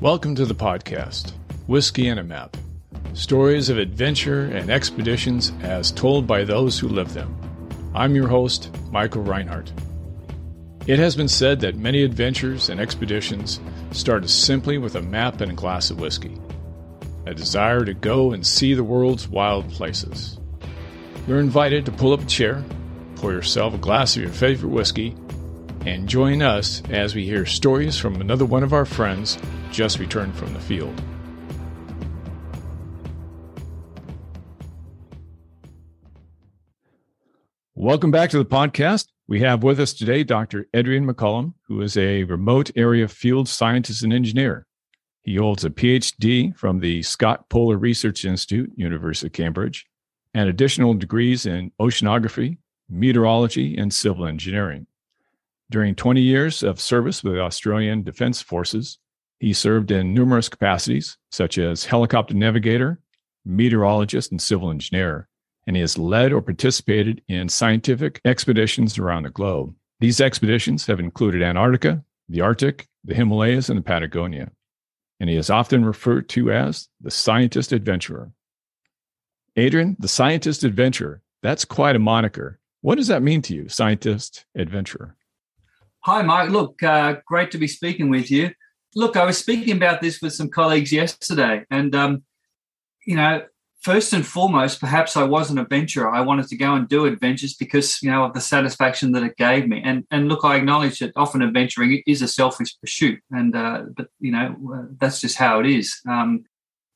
Welcome to the podcast, Whiskey and a Map. Stories of adventure and expeditions as told by those who live them. I'm your host, Michael Reinhardt. It has been said that many adventures and expeditions start simply with a map and a glass of whiskey, a desire to go and see the world's wild places. You're invited to pull up a chair, pour yourself a glass of your favorite whiskey, and join us as we hear stories from another one of our friends just returned from the field. Welcome back to the podcast. We have with us today Dr. Adrian McCallum, who is a remote area field scientist and engineer. He holds a PhD from the Scott Polar Research Institute, University of Cambridge, and additional degrees in oceanography, meteorology, and civil engineering. During 20 years of service with the Australian Defence Forces, he served in numerous capacities, such as helicopter navigator, meteorologist, and civil engineer, and he has led or participated in scientific expeditions around the globe. These expeditions have included Antarctica, the Arctic, the Himalayas, and the Patagonia, and he is often referred to as the scientist adventurer. Adrian, the scientist adventurer, that's quite a moniker. What does that mean to you, scientist adventurer? Hi, Mike. Look, uh, great to be speaking with you. Look, I was speaking about this with some colleagues yesterday, and um, you know, first and foremost, perhaps I was an adventurer. I wanted to go and do adventures because you know of the satisfaction that it gave me. And and look, I acknowledge that often adventuring is a selfish pursuit, and uh, but you know that's just how it is. Um,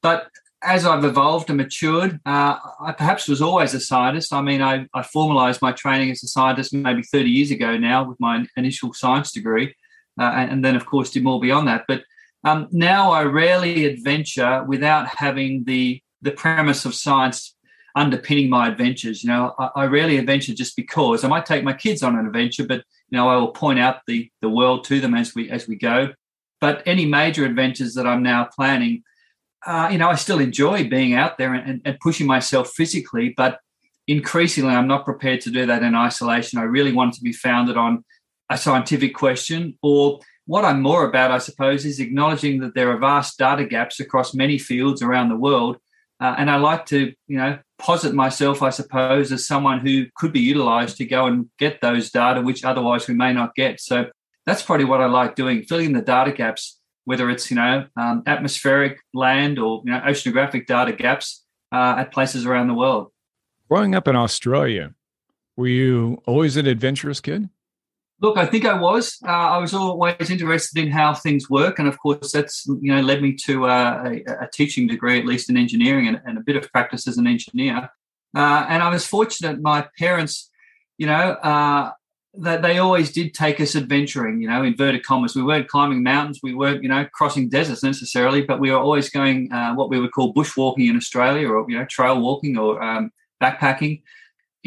but as I've evolved and matured, uh, I perhaps was always a scientist. I mean, I, I, formalized my training as a scientist maybe 30 years ago now with my initial science degree, uh, and, and, then, of course, do more beyond that. But um, now I rarely adventure without having the, the premise of science underpinning my adventures. You know, I, I rarely adventure just because I might take my kids on an adventure, but you know, I will point out the the world to them as we as we go. But any major adventures that I'm now planning, uh, you know, I still enjoy being out there and, and, pushing myself physically, but increasingly I'm not prepared to do that in isolation. I really want to be founded on a scientific question, or what I'm more about, I suppose, is acknowledging that there are vast data gaps across many fields around the world. Uh, and I like to, you know, posit myself, I suppose, as someone who could be utilized to go and get those data, which otherwise we may not get. So that's probably what I like doing, filling the data gaps whether it's you know um, atmospheric land or you know oceanographic data gaps uh, at places around the world. Growing up in Australia, were you always an adventurous kid? Look, I think I was. Uh, I was always interested in how things work, and of course, that's you know led me to uh, a, a, teaching degree, at least in engineering, and, and, a bit of practice as an engineer. Uh, and I was fortunate; my parents, you know, uh, that they always did take us adventuring, you know, inverted commas. We weren't climbing mountains, we weren't, you know, crossing deserts necessarily, but we were always going uh, what we would call bushwalking in Australia or, you know, trail walking or um, backpacking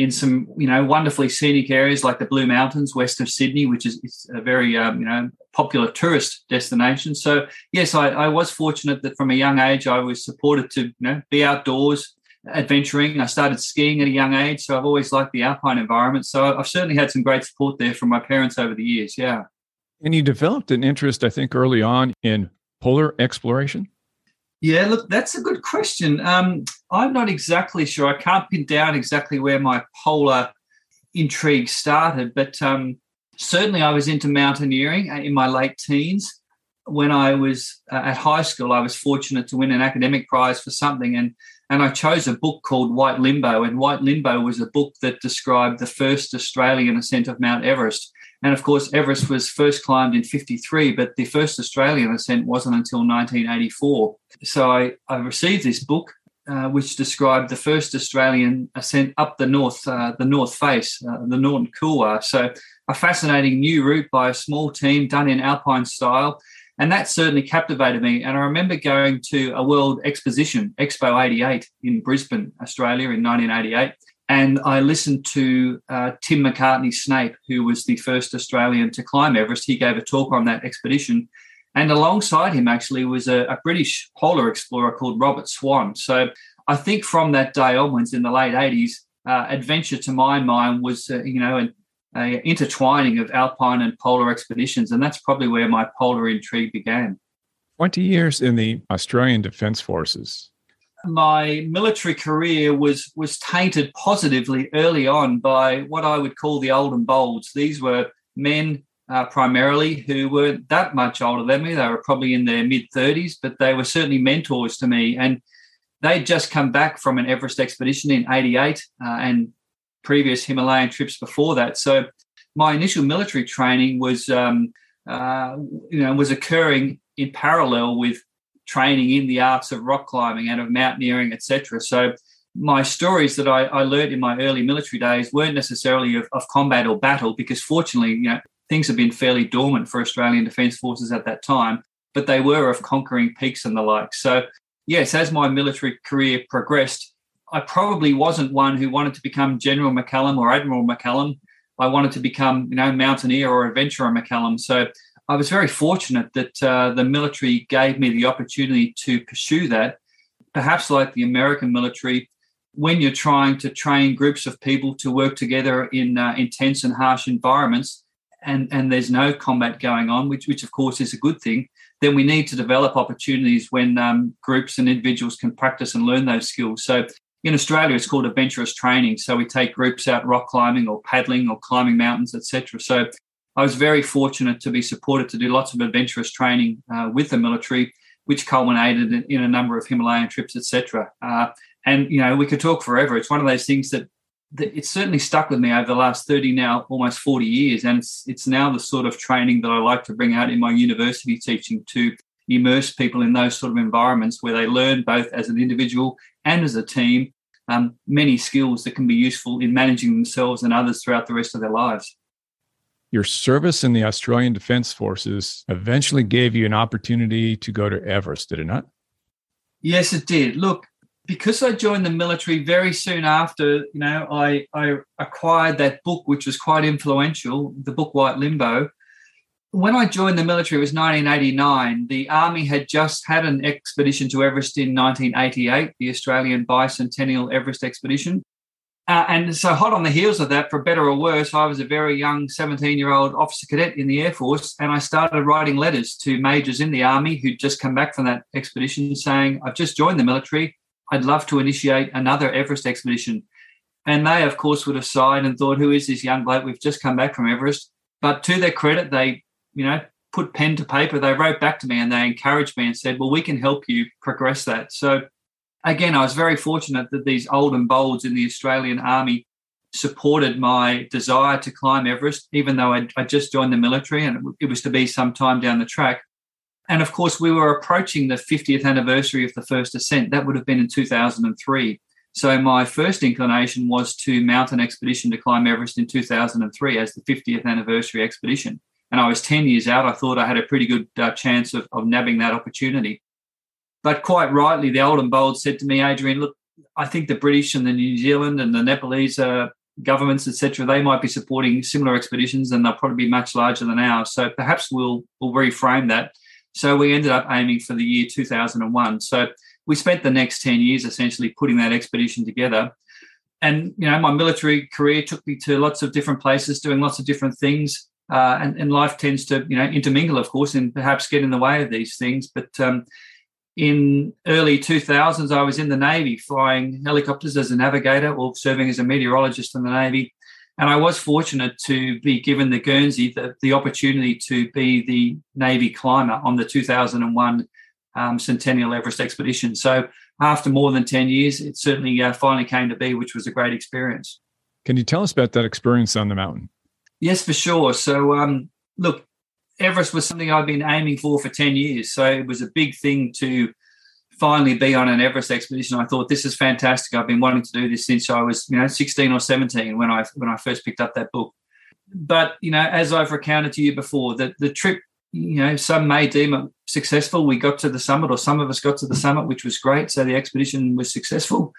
in some, you know, wonderfully scenic areas like the Blue Mountains west of Sydney, which is, a very, um, you know, popular tourist destination. So, yes, I, I was fortunate that from a young age I was supported to, you know, be outdoors, adventuring. I started skiing at a young age, so I've always liked the alpine environment. So I've certainly had some great support there from my parents over the years. Yeah. And you developed an interest, I think, early on in polar exploration. Yeah, look, that's a good question. Um, I'm not exactly sure. I can't pin down exactly where my polar intrigue started, but um, certainly I was into mountaineering uh, in my late teens. When I was uh, at high school, I was fortunate to win an academic prize for something, and and I chose a book called White Limbo. And White Limbo was a book that described the first Australian ascent of Mount Everest. And of course, Everest was first climbed in 53, but the first Australian ascent wasn't until 1984. So I, I received this book, uh, which described the first Australian ascent up the north, uh, the north face, uh, the Norton Couloir. So a fascinating new route by a small team done in alpine style and that certainly captivated me. And I remember going to a world exposition, Expo 88 in Brisbane, Australia in 1988. And I listened to uh, Tim Macartney Snape, who was the first Australian to climb Everest. He gave a talk on that expedition. And alongside him, actually, was a, a British polar explorer called Robert Swan. So I think from that day onwards in the late 80s, uh, adventure to my mind was, uh, you know, an, intertwining of alpine and polar expeditions, and that's probably where my polar intrigue began. 20 years in the Australian Defence Forces. My military career was was tainted positively early on by what I would call the old and bolds. These were men uh, primarily who weren't that much older than me. They were probably in their mid 30s, but they were certainly mentors to me. And they'd just come back from an Everest expedition in 88 uh, and previous Himalayan trips before that. So my initial military training was, um, uh, you know, was occurring in parallel with training in the arts of rock climbing and of mountaineering, etc. So my stories that I, I, learned in my early military days weren't necessarily of, of, combat or battle, because fortunately, you know, things have been fairly dormant for Australian Defence Forces at that time, but they were of conquering peaks and the like. So yes, as my military career progressed, I probably wasn't one who wanted to become General McCallum or Admiral McCallum. I wanted to become, you know, mountaineer or adventurer McCallum. So I was very fortunate that uh, the military gave me the opportunity to pursue that. Perhaps like the American military, when you're trying to train groups of people to work together in uh, intense and harsh environments, and, and there's no combat going on, which, which of course is a good thing, then we need to develop opportunities when um, groups and individuals can practice and learn those skills. So in Australia, it's called adventurous training. So we take groups out rock climbing or paddling or climbing mountains, etc. So I was very fortunate to be supported to do lots of adventurous training uh, with the military, which culminated in, in, a number of Himalayan trips, etc. Uh, and you know, we could talk forever. It's one of those things that it's certainly stuck with me over the last 30 now almost 40 years and it's it's now the sort of training that I like to bring out in my university teaching to immerse people in those sort of environments where they learn both as an individual and as a team um, many skills that can be useful in managing themselves and others throughout the rest of their lives. Your service in the Australian Defence Forces eventually gave you an opportunity to go to Everest, did it not? Yes, it did. Look, because I joined the military very soon after, you know, I, I acquired that book, which was quite influential, the book White Limbo. When I joined the military, it was 1989. The Army had just had an expedition to Everest in 1988, the Australian Bicentennial Everest Expedition. Uh, and so, hot on the heels of that, for better or worse, I was a very young 17 year old officer cadet in the Air Force. And I started writing letters to majors in the Army who'd just come back from that expedition saying, I've just joined the military. I'd love to initiate another Everest expedition. And they, of course, would have sighed and thought, who is this young bloke? We've just come back from Everest. But to their credit, they, you know, put pen to paper. They wrote back to me and they encouraged me and said, well, we can help you progress that. So again, I was very fortunate that these old and bolds in the Australian Army supported my desire to climb Everest, even though I, I just joined the military and it was to be some time down the track. And of course, we were approaching the 50th anniversary of the first ascent. That would have been in 2003. So my first inclination was to mount an expedition to climb Everest in 2003 as the 50th anniversary expedition. And I was 10 years out. I thought I had a pretty good uh, chance of, of nabbing that opportunity. But quite rightly, the old and bold said to me, Adrian, look, I think the British and the New Zealand and the Nepalese uh, governments, etc., they might be supporting similar expeditions and they'll probably be much larger than ours. So perhaps we'll, we'll reframe that so we ended up aiming for the year 2001. So we spent the next 10 years essentially putting that expedition together. And, you know, my military career took me to lots of different places, doing lots of different things. Uh, and, and, life tends to, you know, intermingle, of course, and perhaps get in the way of these things. But um, in early 2000s, I was in the Navy flying helicopters as a navigator or serving as a meteorologist in the Navy. And I was fortunate to be given the Guernsey the, the opportunity to be the Navy climber on the 2001 um, Centennial Everest expedition. So after more than 10 years, it certainly uh, finally came to be, which was a great experience. Can you tell us about that experience on the mountain? Yes, for sure. So, um, look, Everest was something I've been aiming for for 10 years. So it was a big thing to finally be on an Everest expedition, I thought this is fantastic. I've been wanting to do this since I was, you know, 16 or 17 when I when I first picked up that book. But you know, as I've recounted to you before, that the trip, you know, some may deem it successful. We got to the summit, or some of us got to the summit, which was great. So the expedition was successful.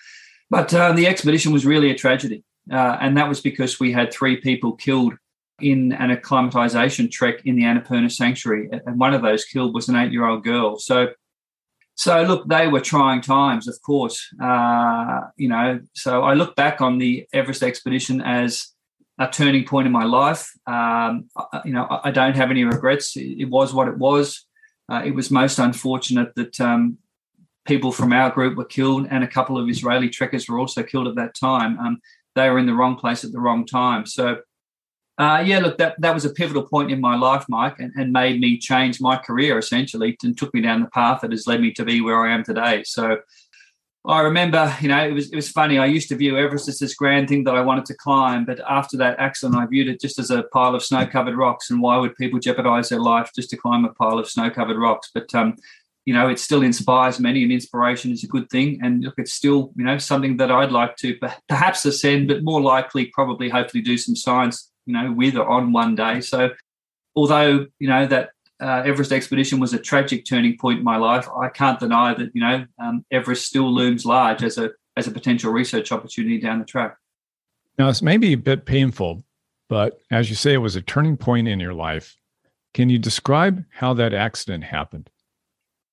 But uh, the expedition was really a tragedy, uh, and that was because we had three people killed in an acclimatization trek in the Annapurna Sanctuary, and one of those killed was an eight-year-old girl. So so look, they were trying times, of course. Uh, you know, so I look back on the Everest expedition as a turning point in my life. Um, you know, I don't have any regrets. It was what it was. Uh, it was most unfortunate that um, people from our group were killed, and a couple of Israeli trekkers were also killed at that time. Um, they were in the wrong place at the wrong time. So, uh, yeah, look, that, that was a pivotal point in my life, Mike, and, and made me change my career essentially and took me down the path that has led me to be where I am today. So, I remember, you know, it was it was funny. I used to view Everest as this grand thing that I wanted to climb, but after that accident, I viewed it just as a pile of snow-covered rocks. And why would people jeopardize their life just to climb a pile of snow-covered rocks? But um, you know, it still inspires many, and inspiration is a good thing. And look, it's still, you know, something that I'd like to perhaps ascend, but more likely, probably, hopefully, do some science, you know, with or on one day. So, although you know that uh, Everest expedition was a tragic turning point in my life, I can't deny that, you know, um, Everest still looms large as a as a potential research opportunity down the track. Now, it's maybe a bit painful, but as you say, it was a turning point in your life. Can you describe how that accident happened?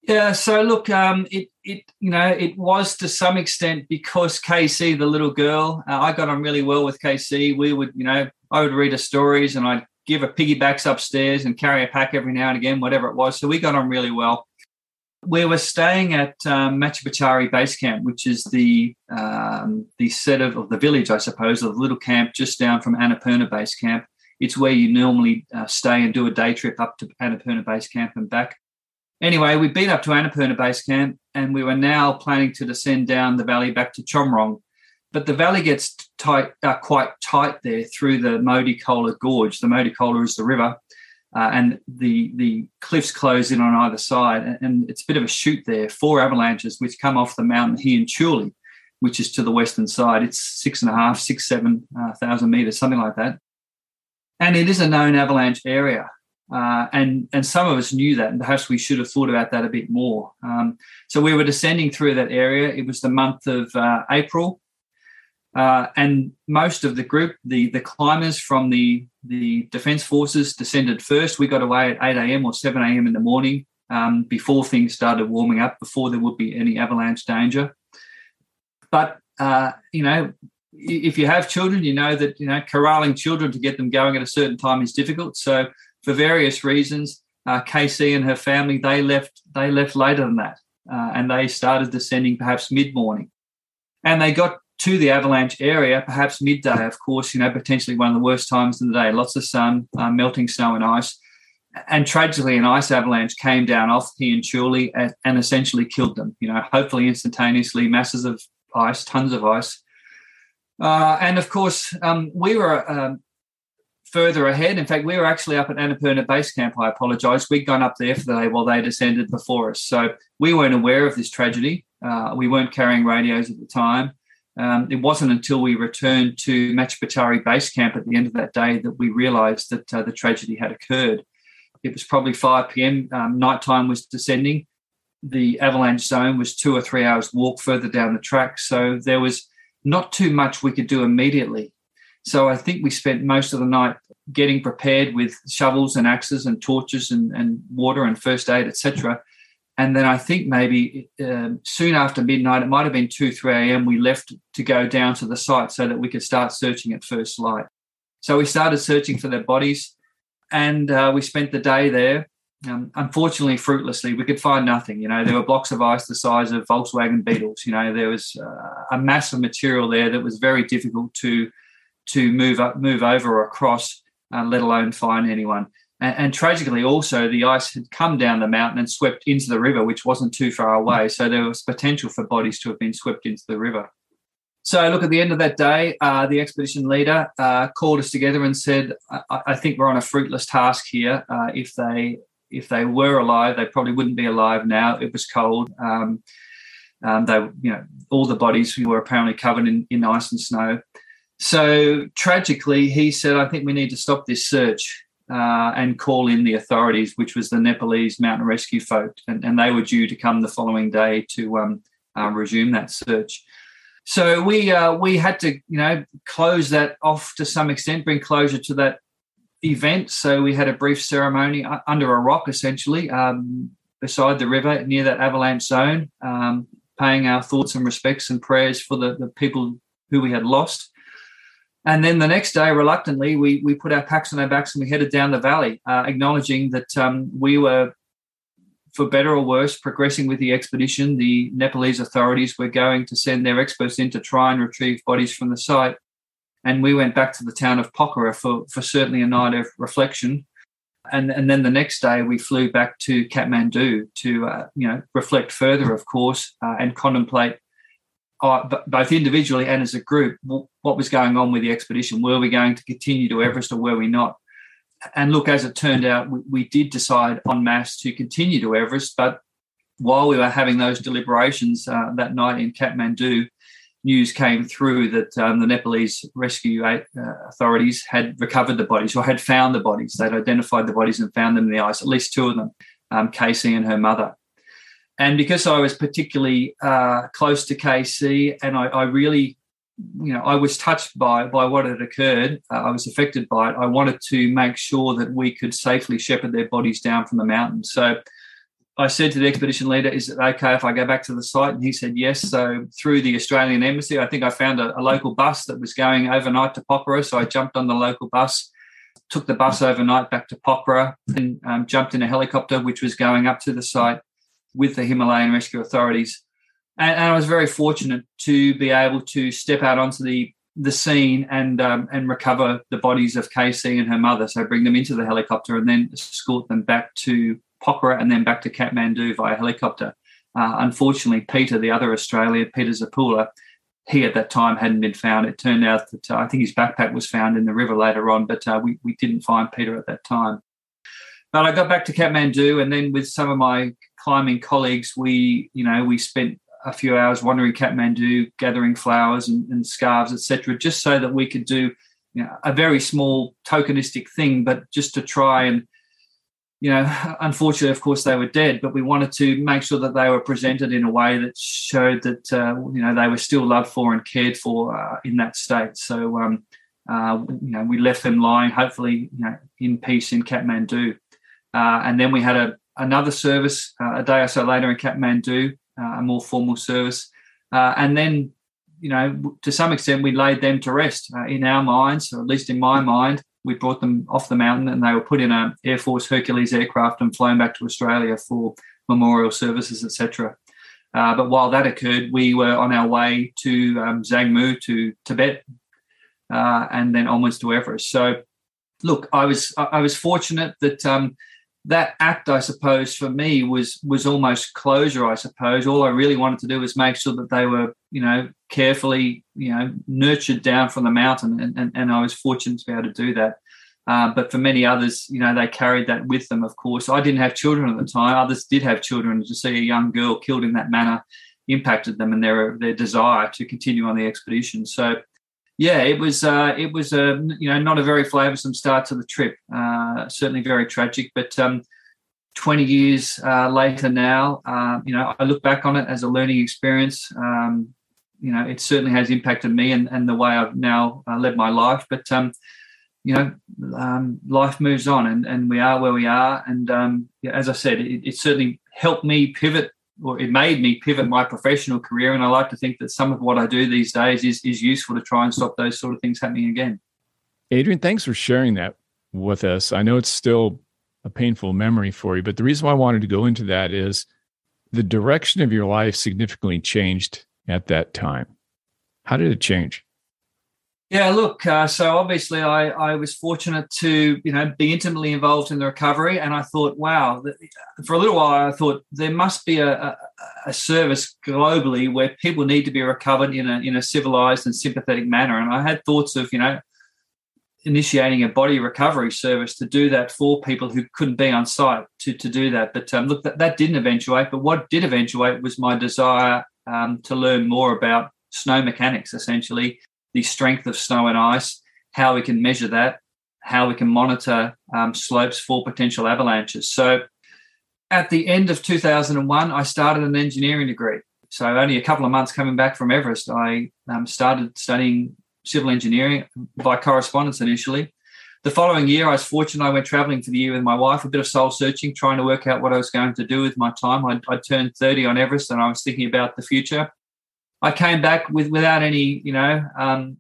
Yeah, so look, um, it it you know it was to some extent because KC, the little girl, uh, I got on really well with KC. We would, you know, I would read her stories and I'd give her piggybacks upstairs and carry a pack every now and again, whatever it was. So we got on really well. We were staying at um, Base Camp, which is the um, the set of, of the village, I suppose, of the little camp just down from Annapurna Base Camp. It's where you normally uh, stay and do a day trip up to Annapurna Base Camp and back. Anyway, we'd been up to Annapurna Base Camp and we were now planning to descend down the valley back to Chomrong. But the valley gets tight, uh, quite tight there through the Modi Khola Gorge. The Modi Khola is the river, uh, and the the cliffs close in on either side, and, and, it's a bit of a shoot there. Four avalanches which come off the mountain Hiunchuli, which is to the western side. It's six and a half, six, seven uh, thousand meters, something like that, and it is a known avalanche area. Uh, and and some of us knew that, and perhaps we should have thought about that a bit more. Um, so we were descending through that area. It was the month of uh, April, uh, and most of the group, the the climbers from the the defence forces, descended first. We got away at eight a.m. or seven a.m. in the morning um, before things started warming up, before there would be any avalanche danger. But uh, you know, if you have children, you know that you know corralling children to get them going at a certain time is difficult. So for various reasons, uh, Casey and her family they left they left later than that, uh, and they started descending perhaps mid morning, and they got to the avalanche area, perhaps midday. Of course, you know potentially one of the worst times in the day. Lots of sun, uh, melting snow and ice, and tragically, an ice avalanche came down off Hiunchuli and, and essentially killed them. You know, hopefully instantaneously, masses of ice, tons of ice. Uh, and of course, um, we were um, further ahead. In fact, we were actually up at Annapurna Base Camp. I apologise. We'd gone up there for the day while they descended before us. So we weren't aware of this tragedy. Uh, we weren't carrying radios at the time. Um, it wasn't until we returned to Picchu Base Camp at the end of that day that we realised that uh, the tragedy had occurred. It was probably 5 p.m. Um, nighttime was descending. The avalanche zone was two or three hours walk further down the track. So there was not too much we could do immediately so I think we spent most of the night getting prepared with shovels and axes and torches and, and water and first aid, etc. And then I think maybe um, soon after midnight, it might have been 2, 3 a.m., we left to go down to the site so that we could start searching at first light. So we started searching for their bodies and uh, we spent the day there. Um, unfortunately, fruitlessly, we could find nothing. You know, there were blocks of ice the size of Volkswagen Beetles. You know, there was uh, a mass of material there that was very difficult to to move up, move over or across, uh, let alone find anyone. And, and, tragically, also the ice had come down the mountain and swept into the river, which wasn't too far away. So there was potential for bodies to have been swept into the river. So, look, at the end of that day, uh, the expedition leader uh, called us together and said, I, I, think we're on a fruitless task here. Uh, if they if they were alive, they probably wouldn't be alive now. It was cold. Um, um, they, you know, all the bodies were apparently covered in, in ice and snow. So tragically, he said, I think we need to stop this search uh, and call in the authorities, which was the Nepalese mountain rescue folk. And, and they were due to come the following day to um, uh, resume that search. So we uh, we had to, you know, close that off to some extent, bring closure to that event. So we had a brief ceremony under a rock, essentially, um, beside the river near that avalanche zone, um, paying our thoughts and respects and prayers for the, the people who we had lost. And then the next day, reluctantly, we, we put our packs on our backs and we headed down the valley, uh, acknowledging that um, we were for better or worse, progressing with the expedition. The Nepalese authorities were going to send their experts in to try and retrieve bodies from the site. And we went back to the town of Pokhara for, for certainly a night of reflection. And, and then the next day we flew back to Kathmandu to uh, you know reflect further, of course, uh, and contemplate both individually and as a group what was going on with the expedition. Were we going to continue to Everest or were we not? and look, as it turned out, we, we did decide en masse to continue to Everest. But while we were having those deliberations uh, that night in Kathmandu, news came through that um, the Nepalese rescue uh, authorities had recovered the bodies or had found the bodies. They'd identified the bodies and found them in the ice, at least two of them, um, Casey and her mother. And because I was particularly uh, close to KC, and I, I really you know, I was touched by by what had occurred. Uh, I was affected by it. I wanted to make sure that we could safely shepherd their bodies down from the mountain. So I said to the expedition leader, "Is it okay if I go back to the site?" And he said, "Yes." So through the Australian embassy, I think I found a, a local bus that was going overnight to Pokhara. So I jumped on the local bus, took the bus overnight back to Pokhara, and um, jumped in a helicopter which was going up to the site with the Himalayan rescue authorities and, and, I was very fortunate to be able to step out onto the the scene and um, and recover the bodies of Casey and her mother. So bring them into the helicopter and then escort them back to Pokhara and then back to Kathmandu via helicopter. Uh, unfortunately, Peter, the other Australian, Peter Zapula, he at that time hadn't been found. It turned out that uh, I think his backpack was found in the river later on, but uh, we, we didn't find Peter at that time. But I got back to Kathmandu, and then with some of my climbing colleagues, we, you know, we spent a few hours wandering Kathmandu, gathering flowers and, and scarves, etc., just so that we could do you know, a very small tokenistic thing, but just to try and, you know, unfortunately, of course, they were dead, but we wanted to make sure that they were presented in a way that showed that, uh, you know, they were still loved for and cared for uh, in that state. So, um, uh, you know, we left them lying, hopefully, you know, in peace in Kathmandu. Uh, and then we had a, another service uh, a day or so later in Kathmandu uh, a more formal service. Uh, and then, you know, to some extent, we laid them to rest in our minds, or at least in my mind. We brought them off the mountain and they were put in an Air Force Hercules aircraft and flown back to Australia for memorial services, etc. Uh, but while that occurred, we were on our way to um, Zhangmu, to Tibet, uh, and then onwards to Everest. So, look, I was I was fortunate that um, that act, I suppose, for me was was almost closure. I suppose all I really wanted to do was make sure that they were, you know, carefully, you know, nurtured down from the mountain, and and, and I was fortunate to be able to do that. Uh, but for many others, you know, they carried that with them. Of course, I didn't have children at the time. Others did have children. To see a young girl killed in that manner impacted them and their their desire to continue on the expedition. So yeah, it was uh, it was a you know not a very flavoursome start to the trip. Uh, certainly very tragic, but um, 20 years uh, later now, uh, you know I look back on it as a learning experience. Um, you know it certainly has impacted me and, and the way I've now uh, led my life. But um, you know um, life moves on, and, and we are where we are. And um, yeah, as I said, it, it certainly helped me pivot or it made me pivot my professional career. And I like to think that some of what I do these days is, is useful to try and stop those sort of things happening again. Adrian, thanks for sharing that with us. I know it's still a painful memory for you, but the reason why I wanted to go into that is the direction of your life significantly changed at that time. How did it change? Yeah, look. Uh, so obviously, I, I was fortunate to you know be intimately involved in the recovery, and I thought, wow. For a little while, I thought there must be a, a, a, service globally where people need to be recovered in a in a civilized and sympathetic manner. And I had thoughts of you know initiating a body recovery service to do that for people who couldn't be on site to to do that. But um, look, that, that didn't eventuate. But what did eventuate was my desire um, to learn more about snow mechanics, essentially the strength of snow and ice, how we can measure that, how we can monitor um, slopes for potential avalanches. So at the end of 2001, I started an engineering degree. So only a couple of months coming back from Everest, I um, started studying civil engineering by correspondence initially. The following year, I was fortunate. I went traveling for the year with my wife, a bit of soul searching, trying to work out what I was going to do with my time. I, I turned 30 on Everest and I was thinking about the future. I came back with without any, you know, um,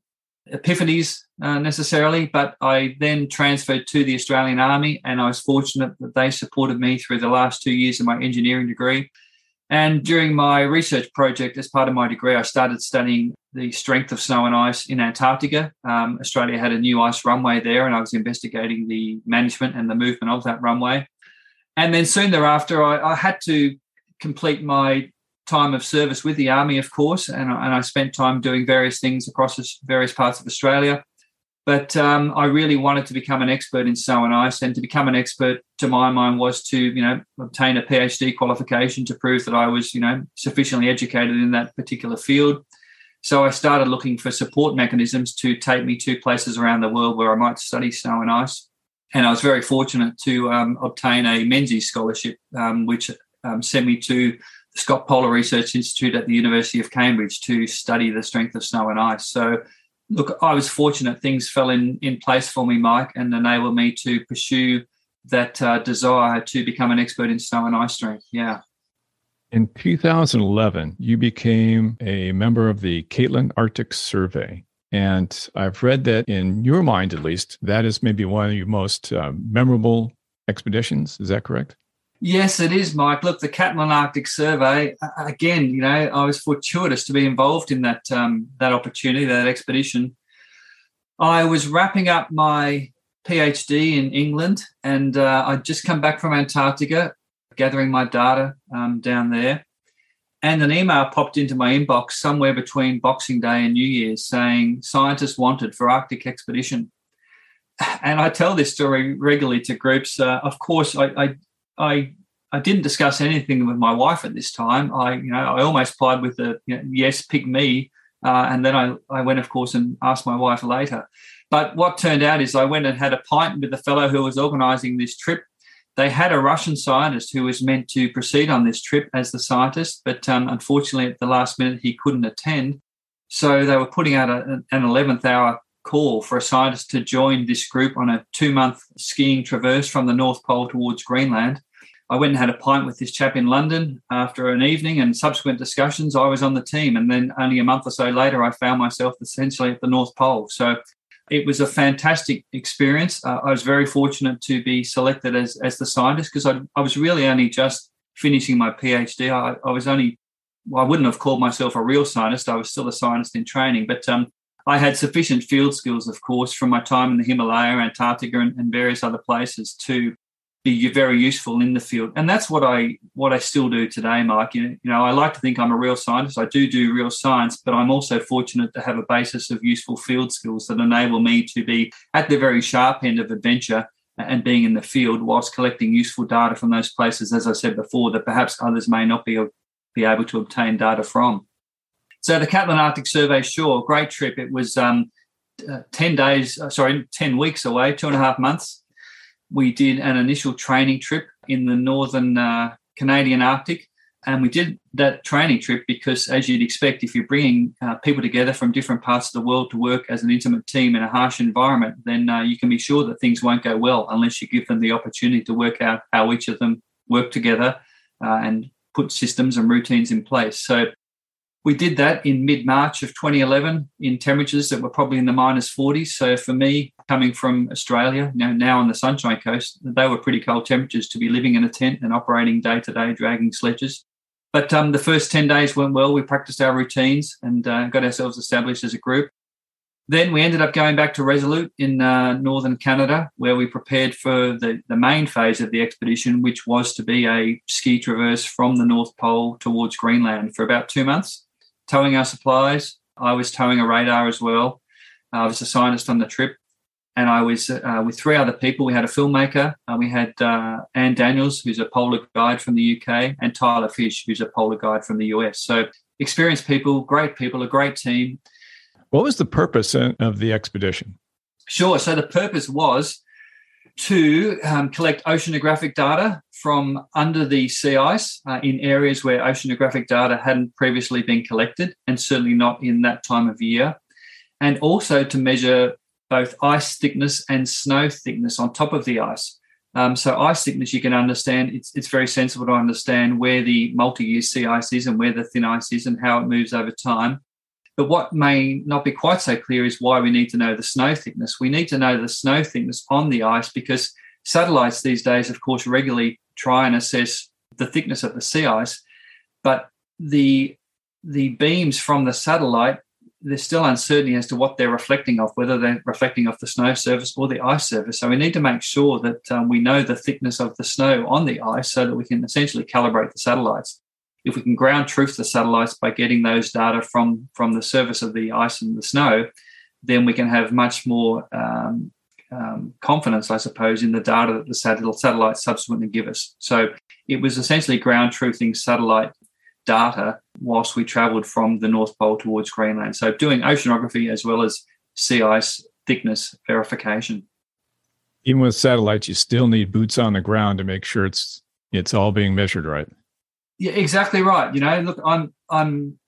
epiphanies uh, necessarily, but I then transferred to the Australian Army, and I was fortunate that they supported me through the last two years of my engineering degree. And during my research project, as part of my degree, I started studying the strength of snow and ice in Antarctica. Um, Australia had a new ice runway there, and I was investigating the management and the movement of that runway. And then soon thereafter, I, I had to complete my time of service with the army, of course, and, and I spent time doing various things across various parts of Australia. But um, I really wanted to become an expert in snow and ice, and to become an expert, to my mind, was to you know obtain a PhD qualification to prove that I was you know sufficiently educated in that particular field. So I started looking for support mechanisms to take me to places around the world where I might study snow and ice. And I was very fortunate to um, obtain a Menzies scholarship, um, which um, sent me to Scott Polar Research Institute at the University of Cambridge to study the strength of snow and ice. So look, I was fortunate things fell in, in place for me, Mike, and enabled me to pursue that uh, desire to become an expert in snow and ice strength. Yeah. In 2011, you became a member of the Catlin Arctic Survey. And I've read that in your mind, at least, that is maybe one of your most uh, memorable expeditions. Is that correct? Yes, it is, Mike. Look, the Catlin Arctic Survey. Again, you know, I was fortuitous to be involved in that um, that opportunity, that expedition. I was wrapping up my PhD in England, and uh, I'd just come back from Antarctica, gathering my data um, down there, and an email popped into my inbox somewhere between Boxing Day and New Year's saying scientists wanted for Arctic expedition. And I tell this story regularly to groups. Uh, of course, I, I I I didn't discuss anything with my wife at this time. I you know I almost plied with the you know, yes, pick me, uh, and then I I went of course and asked my wife later. But what turned out is I went and had a pint with the fellow who was organising this trip. They had a Russian scientist who was meant to proceed on this trip as the scientist, but um, unfortunately at the last minute he couldn't attend. So they were putting out a, an 11th hour call for a scientist to join this group on a two month skiing traverse from the North Pole towards Greenland. I went and had a pint with this chap in London after an evening and subsequent discussions. I was on the team. And then only a month or so later, I found myself essentially at the North Pole. So it was a fantastic experience. Uh, I was very fortunate to be selected as, as the scientist because I, I was really only just finishing my PhD. I, I was only, well, I wouldn't have called myself a real scientist. I was still a scientist in training, but um, I had sufficient field skills, of course, from my time in the Himalaya, Antarctica, and, and various other places to be very useful in the field. And that's what I what I still do today, Mike. You know, I like to think I'm a real scientist. I do do real science, but I'm also fortunate to have a basis of useful field skills that enable me to be at the very sharp end of adventure and being in the field whilst collecting useful data from those places, as I said before, that perhaps others may not be, be able to obtain data from. So the Catlin Arctic Survey, sure, great trip. It was um, uh, 10 days, uh, sorry, 10 weeks away, two and a half months we did an initial training trip in the northern uh, Canadian Arctic. And we did that training trip because, as you'd expect, if you're bringing uh, people together from different parts of the world to work as an intimate team in a harsh environment, then uh, you can be sure that things won't go well unless you give them the opportunity to work out how each of them work together uh, and put systems and routines in place. So we did that in mid March of 2011 in temperatures that were probably in the minus 40s. So for me, coming from Australia, know, now on the Sunshine Coast, they were pretty cold temperatures to be living in a tent and operating day to day, dragging sledges. But um, the first 10 days went well. We practiced our routines and uh, got ourselves established as a group. Then we ended up going back to Resolute in uh, northern Canada, where we prepared for the, the main phase of the expedition, which was to be a ski traverse from the North Pole towards Greenland for about two months towing our supplies. I was towing a radar as well. I was a scientist on the trip. And I was uh, with three other people. We had a filmmaker. Uh, we had uh, Ann Daniels, who's a polar guide from the UK, and Tyler Fish, who's a polar guide from the US. So experienced people, great people, a great team. What was the purpose of the expedition? Sure. So the purpose was to um, collect oceanographic data from under the sea ice uh, in areas where oceanographic data hadn't previously been collected, and certainly not in that time of year, and also to measure both ice thickness and snow thickness on top of the ice. Um, so ice thickness, you can understand, it's, it's very sensible to understand where the multi-year sea ice is and where the thin ice is and how it moves over time. But what may not be quite so clear is why we need to know the snow thickness. We need to know the snow thickness on the ice because satellites these days, of course, regularly try and assess the thickness of the sea ice, but the the beams from the satellite there's still uncertainty as to what they're reflecting off, whether they're reflecting off the snow surface or the ice surface. So we need to make sure that um, we know the thickness of the snow on the ice so that we can essentially calibrate the satellites. If we can ground truth the satellites by getting those data from, from the surface of the ice and the snow, then we can have much more um, um, confidence, I suppose, in the data that the satellites subsequently give us. So it was essentially ground truthing satellite data whilst we travelled from the North Pole towards Greenland. So doing oceanography as well as sea ice thickness verification. Even with satellites, you still need boots on the ground to make sure it's it's all being measured right. Yeah, exactly right. You know, look, I'm I'm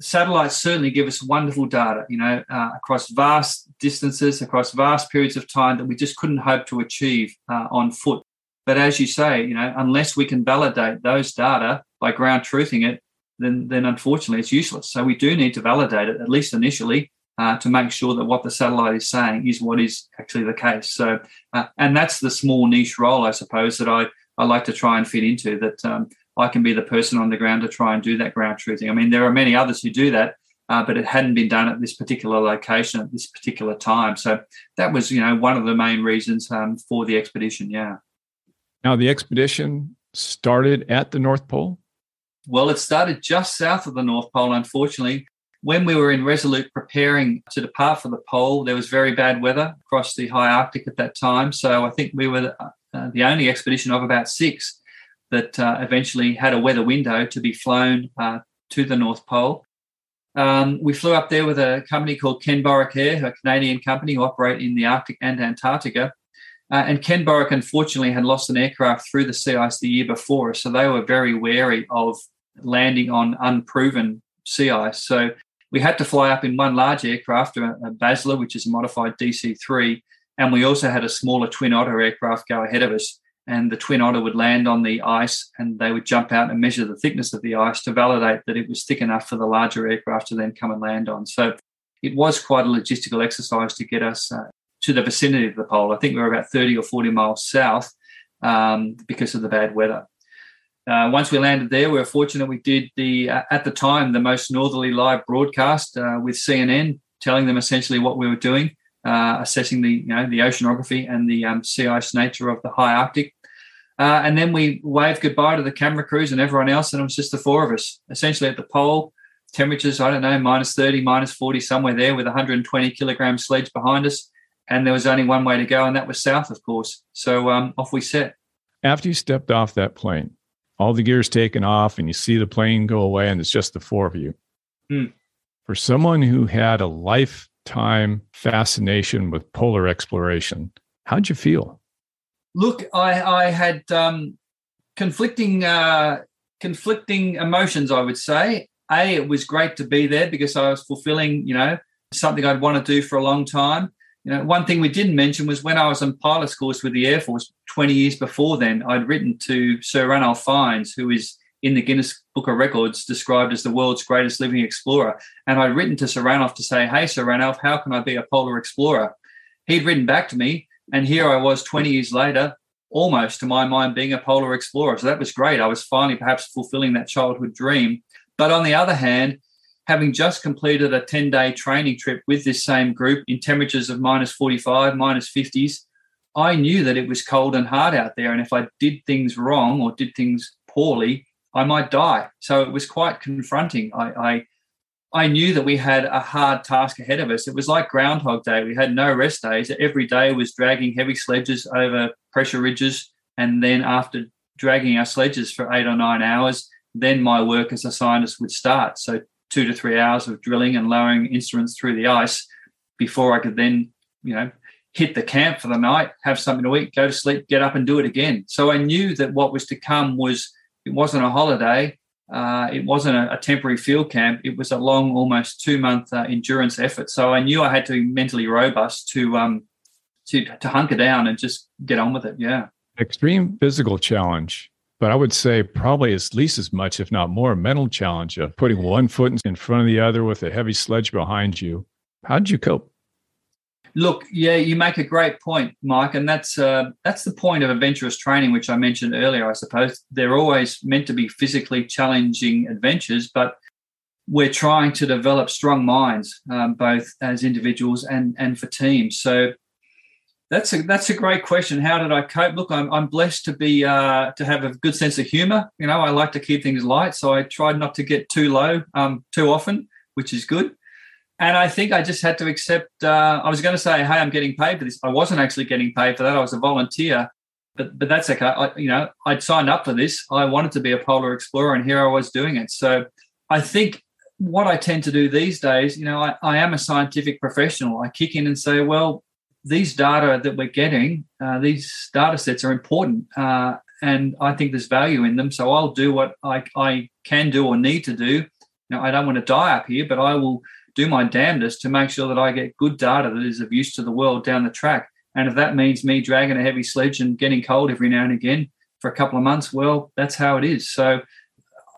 satellites certainly give us wonderful data, you know, uh, across vast distances, across vast periods of time that we just couldn't hope to achieve uh, on foot. But as you say, you know, unless we can validate those data by ground truthing it, then then unfortunately it's useless. So we do need to validate it at least initially uh, to make sure that what the satellite is saying is what is actually the case. So uh, and that's the small niche role, I suppose, that I I like to try and fit into. That um, I can be the person on the ground to try and do that ground truthing. I mean, there are many others who do that, uh, but it hadn't been done at this particular location at this particular time. So that was, you know, one of the main reasons um, for the expedition. Yeah. Now, the expedition started at the North Pole? Well, it started just south of the North Pole, unfortunately. When we were in Resolute preparing to depart for the pole, there was very bad weather across the high Arctic at that time. So I think we were uh, the only expedition of about six that uh, eventually had a weather window to be flown uh, to the North Pole. Um, we flew up there with a company called Kenn Borek Air, a Canadian company who operate in the Arctic and Antarctica. Uh, and Kenn Borek, unfortunately, had lost an aircraft through the sea ice the year before, so they were very wary of landing on unproven sea ice. So we had to fly up in one large aircraft, a, a Basler, which is a modified DC 3, and we also had a smaller Twin Otter aircraft go ahead of us. And the Twin Otter would land on the ice and they would jump out and measure the thickness of the ice to validate that it was thick enough for the larger aircraft to then come and land on. So it was quite a logistical exercise to get us uh, to the vicinity of the pole. I think we were about 30 or 40 miles south um, because of the bad weather. Uh, once we landed there, we were fortunate we did the, uh, at the time, the most northerly live broadcast uh, with CNN, telling them essentially what we were doing, uh, assessing the, you know, the oceanography and the um, sea ice nature of the high Arctic. Uh, and then we waved goodbye to the camera crews and everyone else, and it was just the four of us, essentially at the pole. Temperatures, I don't know, minus 30, minus 40, somewhere there with 120 kilogram sledge behind us and there was only one way to go, and that was south, of course. So um, off we set. After you stepped off that plane, all the gear's taken off, and you see the plane go away, and it's just the four of you. Hmm. For someone who had a lifetime fascination with polar exploration, how'd you feel? Look, I, I had um, conflicting uh, conflicting emotions. I would say, a, it was great to be there because I was fulfilling, you know, something I'd want to do for a long time you know, one thing we didn't mention was when I was on pilot's course with the Air Force 20 years before then, I'd written to Sir Ranulph Fiennes, who is in the Guinness Book of Records described as the world's greatest living explorer. And I'd written to Sir Ranulph to say, Hey, Sir Ranulph, how can I be a polar explorer? He'd written back to me, and here I was 20 years later, almost to my mind, being a polar explorer. So that was great. I was finally perhaps fulfilling that childhood dream. But on the other hand, having just completed a 10 day training trip with this same group in temperatures of minus 45, minus 50s, I knew that it was cold and hard out there. And if I did things wrong or did things poorly, I might die. So it was quite confronting. I, I, I knew that we had a hard task ahead of us. It was like Groundhog Day. We had no rest days. Every day was dragging heavy sledges over pressure ridges. And then after dragging our sledges for eight or nine hours, then my work as a scientist would start. So two to three hours of drilling and lowering instruments through the ice before I could then, you know, hit the camp for the night, have something to eat, go to sleep, get up and do it again. So I knew that what was to come was it wasn't a holiday, uh, it wasn't a, a, temporary field camp. It was a long, almost two month uh, endurance effort. So I knew I had to be mentally robust to um to to hunker down and just get on with it. Yeah, extreme physical challenge but I would say probably at least as much, if not more, mental challenge of putting one foot in front of the other with a heavy sledge behind you. How did you cope? Look, yeah, you make a great point, Mike, and that's uh, that's the point of adventurous training, which I mentioned earlier. I suppose they're always meant to be physically challenging adventures, but we're trying to develop strong minds, um, both as individuals and and for teams. So that's a that's a great question. How did I cope? Look, I'm I'm blessed to be uh, to have a good sense of humor. You know, I like to keep things light, so I tried not to get too low um, too often, which is good. And I think I just had to accept. Uh, I was going to say, "Hey, I'm getting paid for this." I wasn't actually getting paid for that. I was a volunteer, but but that's okay. I, you know, I'd signed up for this. I wanted to be a polar explorer, and here I was doing it. So I think what I tend to do these days, you know, I, I am a scientific professional. I kick in and say, well, these data that we're getting, uh, these data sets are important. Uh, and I think there's value in them. So I'll do what I, I can do or need to do. Now, I don't want to die up here, but I will do my damnedest to make sure that I get good data that is of use to the world down the track. And if that means me dragging a heavy sledge and getting cold every now and again for a couple of months, well, that's how it is. So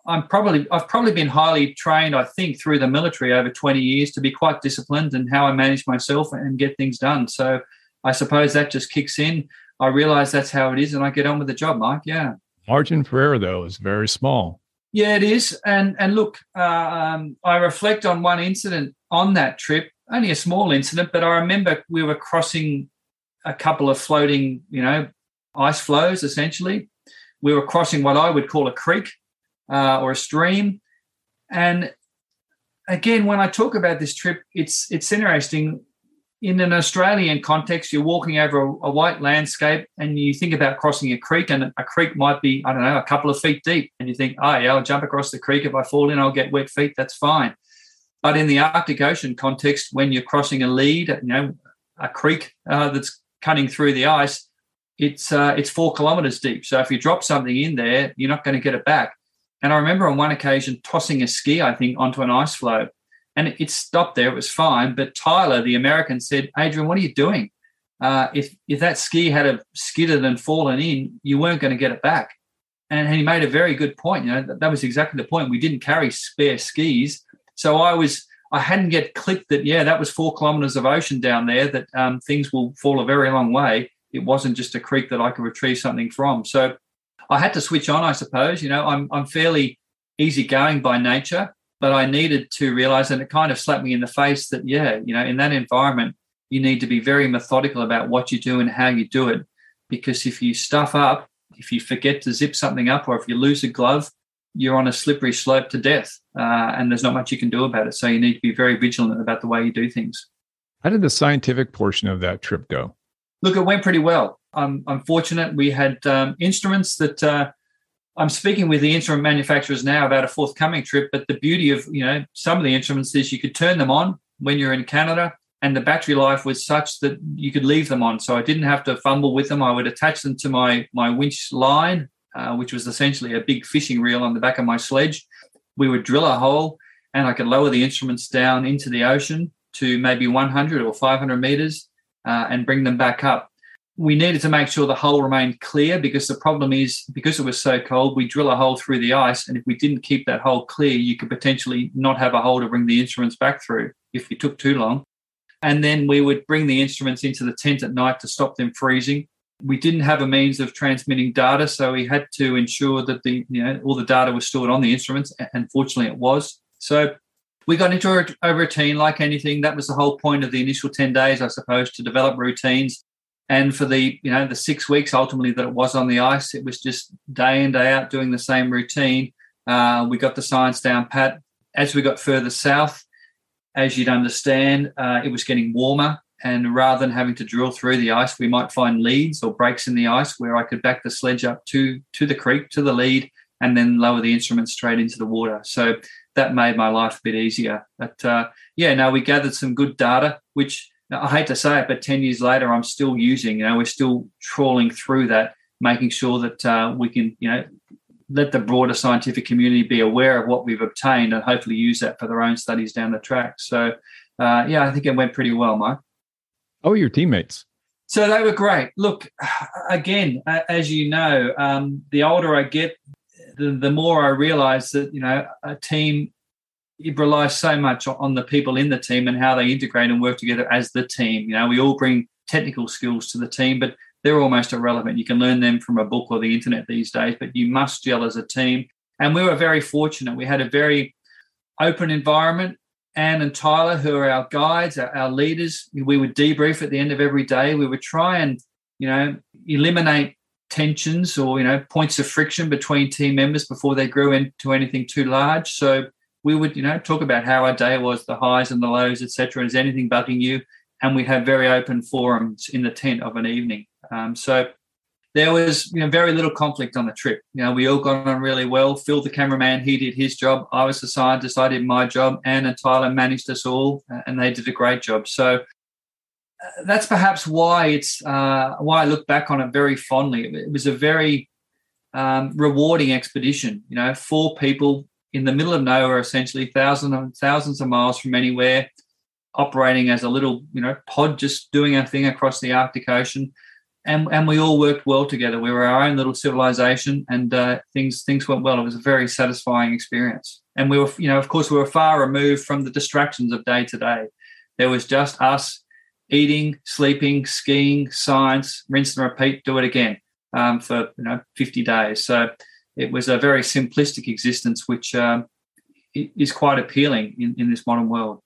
I'm probably I've probably been highly trained, I think, through the military over 20 years to be quite disciplined in how I manage myself and get things done. So I suppose that just kicks in. I realize that's how it is, and I get on with the job, Mike. Yeah. Margin for error, though, is very small. Yeah, it is. And and look, um, I reflect on one incident on that trip, only a small incident, but I remember we were crossing a couple of floating, you know, ice floes. Essentially, we were crossing what I would call a creek uh, or a stream. And again, when I talk about this trip, it's it's interesting. In an Australian context, you're walking over a, a, white landscape and you think about crossing a creek, and a creek might be, I don't know, a couple of feet deep. And you think, oh, yeah, I'll jump across the creek. If I fall in, I'll get wet feet. That's fine. But in the Arctic Ocean context, when you're crossing a lead, you know, a creek uh, that's cutting through the ice, it's uh, it's four kilometers deep. So if you drop something in there, you're not going to get it back. And I remember on one occasion tossing a ski, I think, onto an ice floe. And it stopped there. It was fine. But Tyler, the American, said, Adrian, what are you doing? Uh, if, if that ski had a skidded and fallen in, you weren't going to get it back. And he made a very good point. You know, that, that was exactly the point. We didn't carry spare skis. So I was, I hadn't yet clicked that, yeah, that was four kilometers of ocean down there, that um, things will fall a very long way. It wasn't just a creek that I could retrieve something from. So I had to switch on, I suppose. You know, I'm I'm fairly easygoing by nature, but I needed to realize, and it kind of slapped me in the face that yeah, you know, in that environment, you need to be very methodical about what you do and how you do it, because if you stuff up, if you forget to zip something up, or if you lose a glove, you're on a slippery slope to death, uh, and there's not much you can do about it. So you need to be very vigilant about the way you do things. How did the scientific portion of that trip go? Look, it went pretty well. I'm, I'm fortunate. We had um, instruments that uh, I'm speaking with the instrument manufacturers now about a forthcoming trip. But the beauty of you know some of the instruments is you could turn them on when you're in Canada, and the battery life was such that you could leave them on. So I didn't have to fumble with them. I would attach them to my my winch line, uh, which was essentially a big fishing reel on the back of my sledge. We would drill a hole, and I could lower the instruments down into the ocean to maybe 100 or 500 meters uh, and bring them back up we needed to make sure the hole remained clear because the problem is because it was so cold, we drill a hole through the ice, and if we didn't keep that hole clear, you could potentially not have a hole to bring the instruments back through if we took too long. And then we would bring the instruments into the tent at night to stop them freezing. We didn't have a means of transmitting data, so we had to ensure that the you know all the data was stored on the instruments, and fortunately it was. So we got into a routine like anything. That was the whole point of the initial 10 days, I suppose, to develop routines and for the you know the six weeks ultimately that it was on the ice, it was just day in day out doing the same routine. Uh, we got the science down pat. As we got further south, as you'd understand, uh, it was getting warmer. And rather than having to drill through the ice, we might find leads or breaks in the ice where I could back the sledge up to to the creek, to the lead, and then lower the instrument straight into the water. So that made my life a bit easier. But uh, yeah, now we gathered some good data, which I hate to say it, but 10 years later, I'm still using, you know, we're still trawling through that, making sure that uh, we can, you know, let the broader scientific community be aware of what we've obtained and hopefully use that for their own studies down the track. So, uh, yeah, I think it went pretty well, Mike. Oh, your teammates? So they were great. Look, again, as you know, um, the older I get, the, the more I realize that, you know, a team, it relies so much on the people in the team and how they integrate and work together as the team. You know, we all bring technical skills to the team, but they're almost irrelevant. You can learn them from a book or the internet these days, but you must gel as a team. And we were very fortunate. We had a very open environment. Ann and Tyler, who are our guides, our, leaders, we would debrief at the end of every day. We would try and, you know, eliminate tensions or, you know, points of friction between team members before they grew into anything too large. So we would, you know, talk about how our day was, the highs and the lows, etc. Is anything bugging you? And we have very open forums in the tent of an evening. Um, so there was you know very little conflict on the trip. You know, we all got on really well. Phil, the cameraman, he did his job. I was the scientist, I did my job. Ann and Tyler managed us all, uh, and they did a great job. So uh, that's perhaps why it's uh, why I look back on it very fondly. It was a very um, rewarding expedition. You know, four people in the middle of nowhere, essentially thousands thousands of miles from anywhere, operating as a little you know pod, just doing our thing across the Arctic Ocean and and we all worked well together. We were our own little civilization, and uh, things things went well. It was a very satisfying experience. And we were, you know, of course, we were far removed from the distractions of day to day. There was just us eating, sleeping, skiing, science, rinse and repeat, do it again um, for you know 50 days. So it was a very simplistic existence, which um, is quite appealing in, in this modern world.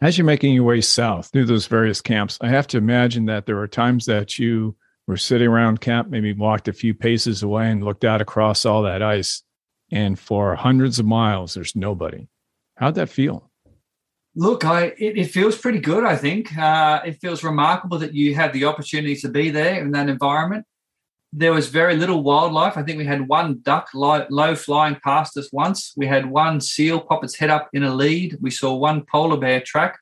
As you're making your way south through those various camps, I have to imagine that there were times that you were sitting around camp, maybe walked a few paces away and looked out across all that ice. And for hundreds of miles, there's nobody. How'd that feel? Look, I it, it feels pretty good. I think uh, it feels remarkable that you had the opportunity to be there in that environment. There was very little wildlife. I think we had one duck low, low flying past us once. We had one seal pop its head up in a lead. We saw one polar bear track.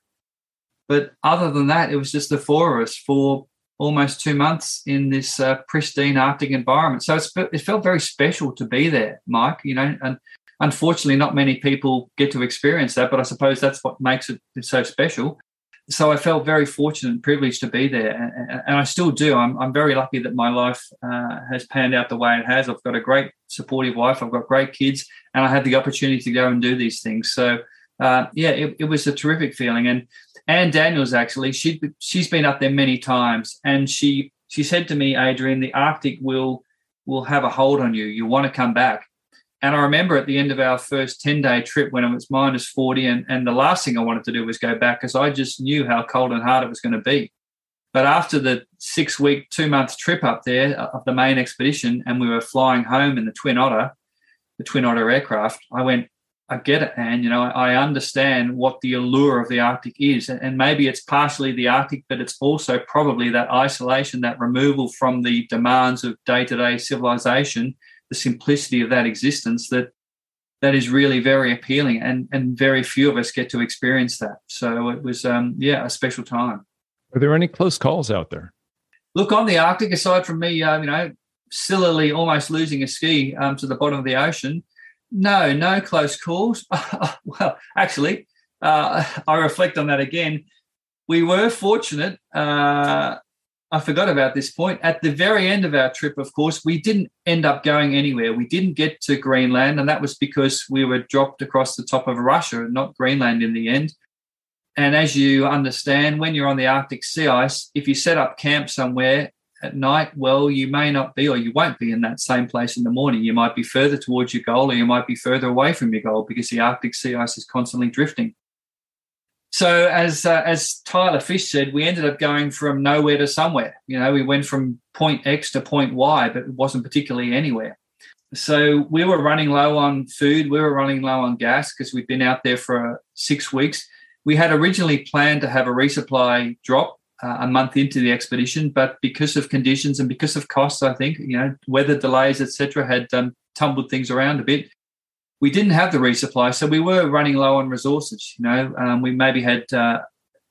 But other than that, it was just the four of us for almost two months in this uh, pristine Arctic environment. So it felt very special to be there, Mike. You know, and unfortunately, not many people get to experience that. But I suppose that's what makes it so special so I felt very fortunate and privileged to be there, and, and I still do. I'm, I'm, very lucky that my life uh, has panned out the way it has. I've got a great supportive wife, I've got great kids, and I had the opportunity to go and do these things. So uh, yeah, it, it, was a terrific feeling. And Ann Daniels actually, she she's been up there many times, and she she said to me, Adrian, the Arctic will will have a hold on you. You want to come back. And I remember at the end of our first 10 day trip when it was minus 40, and, and the last thing I wanted to do was go back because I just knew how cold and hard it was going to be. But after the six week, two month trip up there uh, of the main expedition, and we were flying home in the Twin Otter, the Twin Otter aircraft, I went, I get it, and you know, I understand what the allure of the Arctic is, and maybe it's partially the Arctic, but it's also probably that isolation, that removal from the demands of day-to-day civilization, the simplicity of that existence that that is really very appealing and and very few of us get to experience that. So it was um yeah a special time. Are there any close calls out there? Look on the arctic aside from me uh, you know sillily almost losing a ski um, to the bottom of the ocean no no close calls. Well actually uh, i reflect on that again. We were fortunate uh, I forgot about this point. At the very end of our trip, of course, we didn't end up going anywhere. We didn't get to Greenland, and that was because we were dropped across the top of Russia, not Greenland in the end. And as you understand, when you're on the Arctic sea ice, if you set up camp somewhere at night, well, you may not be or you won't be in that same place in the morning. You might be further towards your goal or you might be further away from your goal because the Arctic sea ice is constantly drifting. So as uh, as Tyler Fish said, we ended up going from nowhere to somewhere. You know, we went from point X to point Y, but it wasn't particularly anywhere. So we were running low on food. We were running low on gas because we'd been out there for six weeks. We had originally planned to have a resupply drop uh, a month into the expedition, but because of conditions and because of costs, I think you know weather delays, etc., had um, tumbled things around a bit we didn't have the resupply, so we were running low on resources. You know, um, we maybe had uh,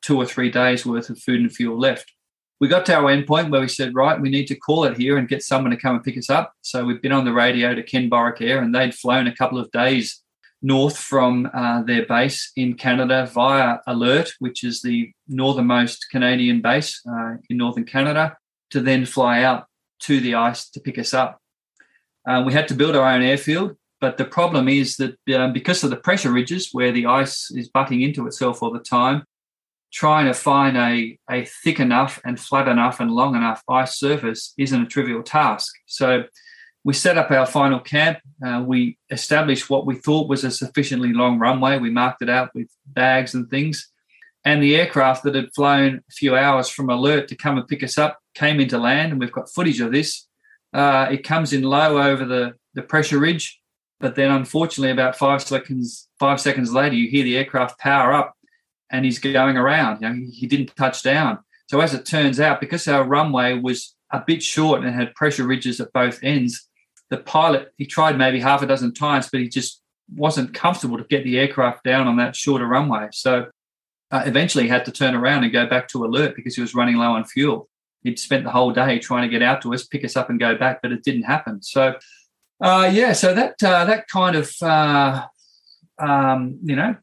two or three days worth of food and fuel left. We got to our endpoint where we said, right, we need to call it here and get someone to come and pick us up. So we've been on the radio to Kenn Borek Air, and they'd flown a couple of days north from uh, their base in Canada via Alert, which is the northernmost Canadian base uh, in northern Canada, to then fly out to the ice to pick us up. Uh, we had to build our own airfield, but the problem is that um, because of the pressure ridges where the ice is butting into itself all the time, trying to find a, a thick enough and flat enough and long enough ice surface isn't a trivial task. So we set up our final camp. Uh, we established what we thought was a sufficiently long runway. We marked it out with bags and things. And the aircraft that had flown a few hours from alert to come and pick us up came into land, and we've got footage of this. Uh, it comes in low over the, the pressure ridge, but then unfortunately, about five seconds five seconds later, you hear the aircraft power up, and he's going around. You know, he didn't touch down. So as it turns out, because our runway was a bit short and had pressure ridges at both ends, the pilot he tried maybe half a dozen times, but he just wasn't comfortable to get the aircraft down on that shorter runway. So uh, eventually he had to turn around and go back to alert because he was running low on fuel. He'd spent the whole day trying to get out to us, pick us up, and go back, but it didn't happen. So, uh, yeah, so that uh, that kind of uh, um, you know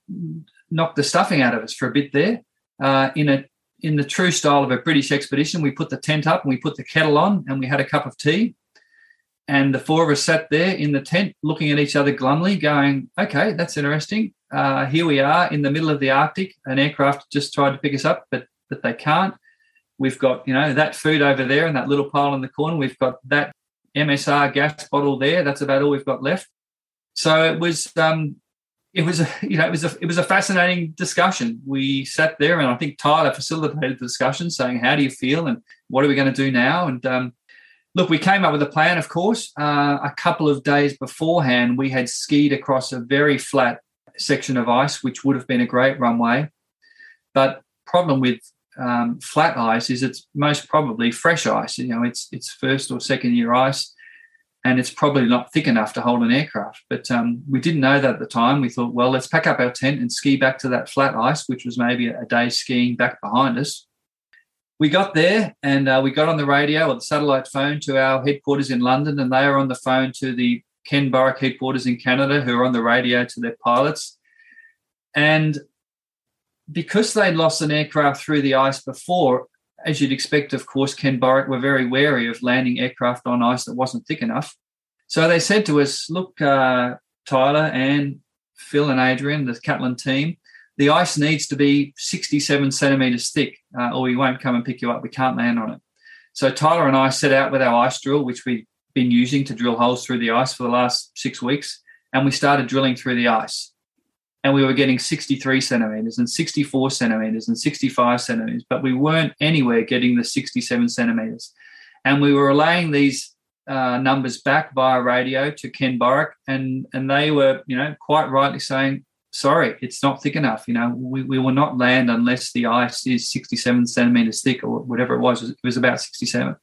knocked the stuffing out of us for a bit there. Uh, in a in the true style of a British expedition, we put the tent up and we put the kettle on and we had a cup of tea and the four of us sat there in the tent looking at each other glumly, going, okay, that's interesting. Uh, here we are in the middle of the Arctic. An aircraft just tried to pick us up, but but they can't. We've got, you know, that food over there and that little pile in the corner. We've got that MSR gas bottle there. That's about all we've got left. So it was um, it was a you know it was a it was a fascinating discussion. We sat there, and I think Tyler facilitated the discussion, saying, "How do you feel?" and "What are we going to do now?" and um, Look, we came up with a plan, of course. Uh, a couple of days beforehand, we had skied across a very flat section of ice, which would have been a great runway. But problem with um, flat ice is it's most probably fresh ice. You know, it's it's first or second year ice, and it's probably not thick enough to hold an aircraft. But um, we didn't know that at the time. We thought, well, let's pack up our tent and ski back to that flat ice, which was maybe a day skiing back behind us we got there and uh, we got on the radio or the satellite phone to our headquarters in London, and they are on the phone to the Kenn Borek headquarters in Canada, who are on the radio to their pilots. And because they'd lost an aircraft through the ice before, as you'd expect, of course, Kenn Borek were very wary of landing aircraft on ice that wasn't thick enough. So they said to us, Look, uh, Tyler and Phil and Adrian, the Catlin team, the ice needs to be 67 centimeters thick, uh, or we won't come and pick you up. We can't land on it. So Tyler and I set out with our ice drill, which we've been using to drill holes through the ice for the last six weeks, and we started drilling through the ice. And we were getting 63 centimeters and 64 centimeters and 65 centimeters, but we weren't anywhere getting the 67 centimeters. And we were relaying these uh, numbers back via radio to Kenn Borek, and and they were, you know, quite rightly saying, sorry, it's not thick enough. You know, we, we will not land unless the ice is 67 centimeters thick or whatever it was. It was about 67.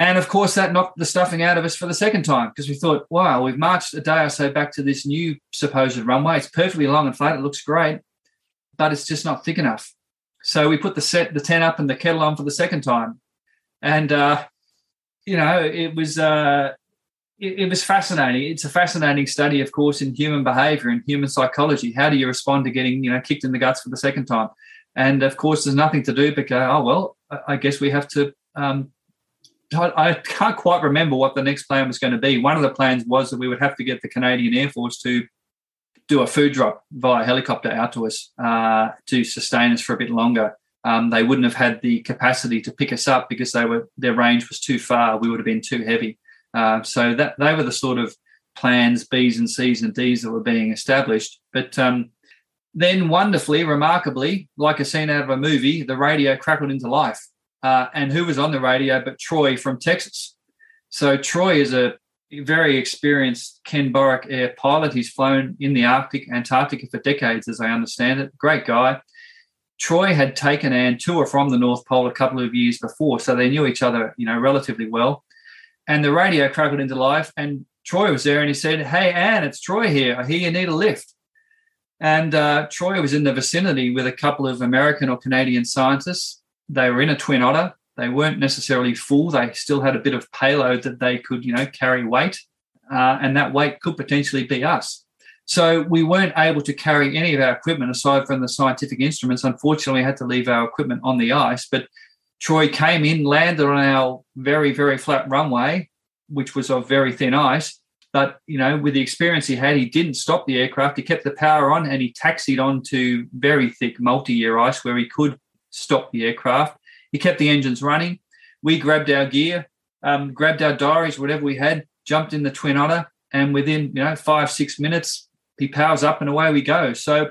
And of course, that knocked the stuffing out of us for the second time because we thought, wow, we've marched a day or so back to this new supposed runway. It's perfectly long and flat. It looks great, but it's just not thick enough. So we put the set, the tent up and the kettle on for the second time. And, uh, you know, it was, uh, it, it, was fascinating. It's a fascinating study, of course, in human behavior and human psychology. How do you respond to getting, you know, kicked in the guts for the second time? And of course, there's nothing to do but go, oh, well, I guess we have to. Um, I can't quite remember what the next plan was going to be. One of the plans was that we would have to get the Canadian Air Force to do a food drop via helicopter out to us uh, to sustain us for a bit longer. Um, they wouldn't have had the capacity to pick us up because they were their range was too far. We would have been too heavy. Uh, so that they were the sort of plans B's and C's and D's that were being established. But um, then, wonderfully, remarkably, like a scene out of a movie, the radio crackled into life. Uh, and who was on the radio but Troy from Texas? So Troy is a very experienced Kenn Borek air pilot. He's flown in the Arctic, Antarctica for decades, as I understand it. Great guy. Troy had taken Ann to or from the North Pole a couple of years before, so they knew each other, you know, relatively well and the radio crackled into life. And Troy was there and he said, Hey, Ann, it's Troy here. I hear you need a lift. And uh, Troy was in the vicinity with a couple of American or Canadian scientists. They were in a twin otter. They weren't necessarily full. They still had a bit of payload that they could, you know, carry weight. Uh, and that weight could potentially be us. So we weren't able to carry any of our equipment aside from the scientific instruments. Unfortunately, we had to leave our equipment on the ice. But Troy came in, landed on our very, very flat runway, which was of very thin ice. But you know, with the experience he had, he didn't stop the aircraft. He kept the power on and he taxied onto very thick multi-year ice where he could stop the aircraft. He kept the engines running. We grabbed our gear, um, grabbed our diaries, whatever we had, jumped in the Twin Otter, and within you know five six minutes he powers up and away we go. So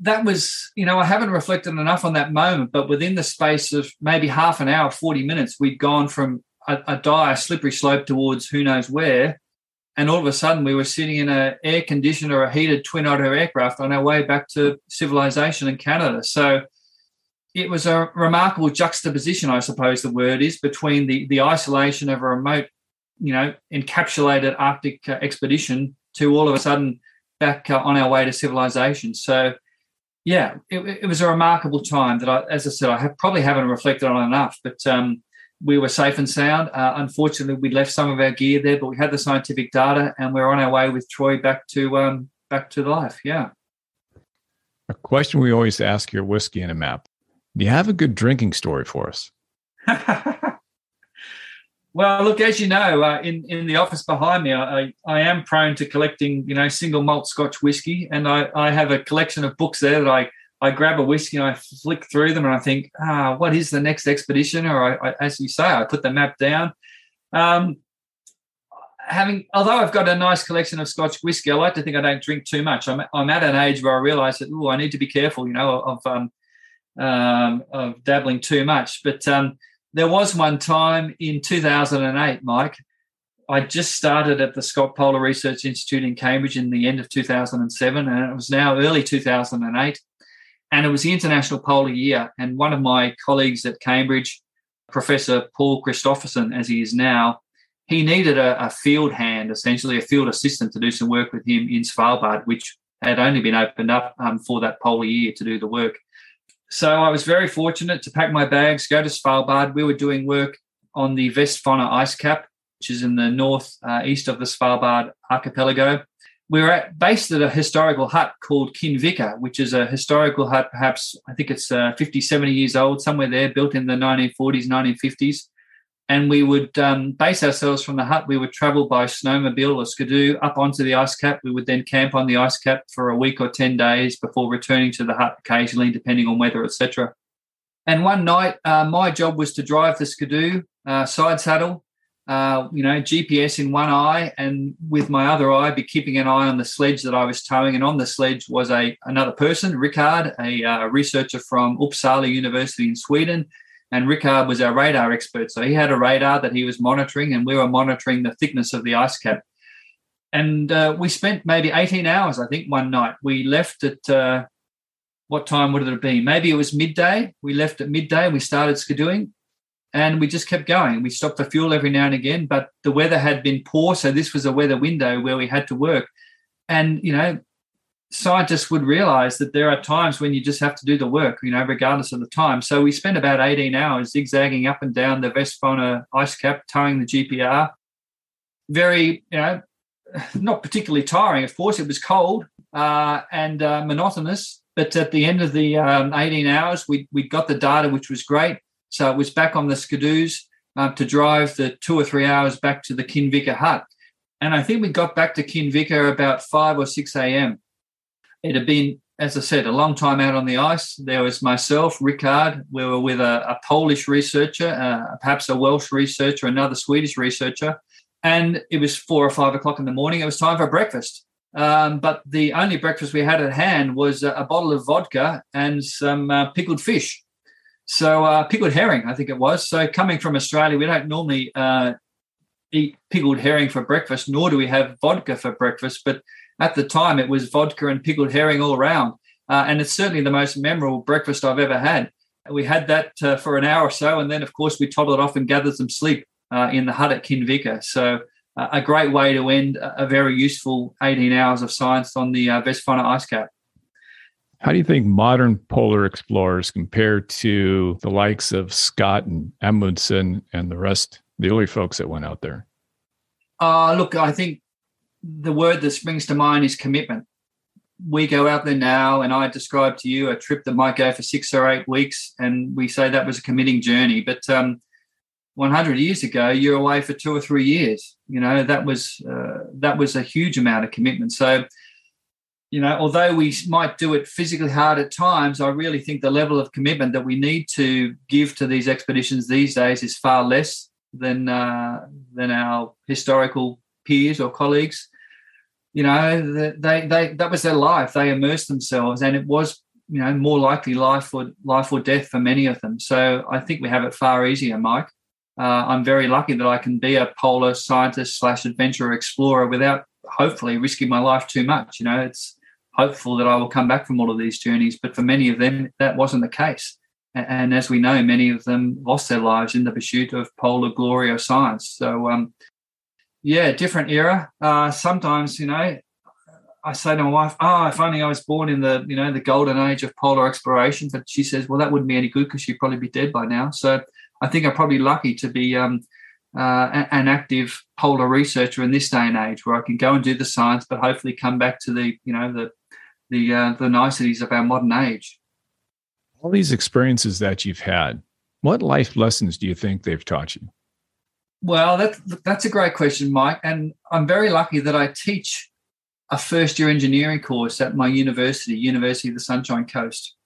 that was, you know, I haven't reflected enough on that moment, but within the space of maybe half an hour, 40 minutes, we'd gone from a, a dire, slippery slope towards who knows where. And all of a sudden, we were sitting in an air conditioned or a heated twin otter aircraft on our way back to civilization in Canada. So it was a remarkable juxtaposition, I suppose the word is, between the, the isolation of a remote, you know, encapsulated Arctic uh, expedition to all of a sudden back uh, on our way to civilization. So, yeah, it, it, was a remarkable time that I, as I said, I have, probably haven't reflected on enough, but um, we were safe and sound. Uh, unfortunately, we left some of our gear there, but we had the scientific data and we're on our way with Troy back to um, back to life. Yeah. A question we always ask your whiskey in a map. You have a good drinking story for us? Well, look, as you know, uh, in in the office behind me, I, I am prone to collecting, you know, single malt Scotch whiskey, and I, I have a collection of books there that I I grab a whiskey and I flick through them, and I think, ah, what is the next expedition? Or I, I, as you say, I put the map down. Um, having, although I've got a nice collection of Scotch whiskey, I like to think I don't drink too much. I'm I'm at an age where I realise that, oh, I need to be careful, you know, of um, um, of dabbling too much, but um, there was one time in 2008, Mike. I just started at the Scott Polar Research Institute in Cambridge in the end of 2007, and it was now early 2008. And it was the International Polar Year. And one of my colleagues at Cambridge, Professor Poul Christoffersen, as he is now, he needed a, a field hand, essentially a field assistant, to do some work with him in Svalbard, which had only been opened up um, for that polar year to do the work. So I was very fortunate to pack my bags, go to Svalbard. We were doing work on the Vestfonna ice cap, which is in the north uh, east of the Svalbard archipelago. We were at, based at a historical hut called Kinnvika, which is a historical hut, perhaps I think it's uh, 50, 70 years old, somewhere there, built in the 1940s, 1950s and we would um, base ourselves from the hut. We would travel by snowmobile or skidoo up onto the ice cap. We would then camp on the ice cap for a week or 10 days before returning to the hut occasionally, depending on weather, etc. And one night, uh, my job was to drive the skidoo, uh, side saddle, uh, you know, GPS in one eye, and with my other eye, be keeping an eye on the sledge that I was towing. And on the sledge was a another person, Rickard, a uh, researcher from Uppsala University in Sweden, and Rickard was our radar expert. So he had a radar that he was monitoring, and we were monitoring the thickness of the ice cap. And uh, we spent maybe 18 hours, I think, one night. We left at uh, what time would it have been? Maybe it was midday. We left at midday and we started skidooing and we just kept going. We stopped for fuel every now and again, but the weather had been poor. So this was a weather window where we had to work. And, you know, scientists would realize that there are times when you just have to do the work, you know, regardless of the time. So we spent about 18 hours zigzagging up and down the Vestfonna ice cap, towing the GPR. Very, you know, not particularly tiring, of course. It was cold uh, and uh, monotonous. But at the end of the um, 18 hours, we, we got the data, which was great. So it was back on the skidoos uh, to drive the two or three hours back to the Kinnvika hut. And I think we got back to Kinnvika about 5 or 6 a.m. It had been, as I said, a long time out on the ice. There was myself, Rickard. We were with a, a Polish researcher, uh, perhaps a Welsh researcher, another Swedish researcher. And it was four or five o'clock in the morning. It was time for breakfast. Um, but the only breakfast we had at hand was a, a bottle of vodka and some uh, pickled fish. So, uh, pickled herring, I think it was. So, coming from Australia, we don't normally uh, eat pickled herring for breakfast, nor do we have vodka for breakfast. But at the time it was vodka and pickled herring all around. Uh, and it's certainly the most memorable breakfast I've ever had. We had that uh, for an hour or so, and then, of course, we toddled off and gathered some sleep uh, in the hut at Kinnvika. So, uh, a great way to end a very useful 18 hours of science on the uh, Vestfonna ice cap. How do you think modern polar explorers compare to the likes of Scott and Amundsen and the rest, the early folks that went out there? Uh, look, I think the word that springs to mind is commitment. We go out there now, and I describe to you a trip that might go for six or eight weeks, and we say that was a committing journey. But um, 100 years ago, you're away for two or three years. You know that was uh, that was a huge amount of commitment. So, you know, although we might do it physically hard at times, I really think the level of commitment that we need to give to these expeditions these days is far less than uh, than our historical peers or colleagues. You know, they they that was their life. They immersed themselves, and it was you know more likely life or life or death for many of them. So I think we have it far easier, Mike. Uh, I'm very lucky that I can be a polar scientist slash adventurer explorer without hopefully risking my life too much. You know, it's hopeful that I will come back from all of these journeys, but for many of them, that wasn't the case. And as we know, many of them lost their lives in the pursuit of polar glory or science. So, um, yeah, different era. Uh, sometimes, you know, I say to my wife, "Oh, if only I was born in the, you know, the golden age of polar exploration." But she says, "Well, that wouldn't be any good because she'd probably be dead by now." So, I think I'm probably lucky to be um, uh, an active polar researcher in this day and age, where I can go and do the science, but hopefully come back to the, you know, the the uh, the niceties of our modern age all these experiences that you've had, what life lessons do you think they've taught you? Well, that, that's a great question, Mike. And I'm very lucky that I teach a first year engineering course at my university, University of the Sunshine Coast.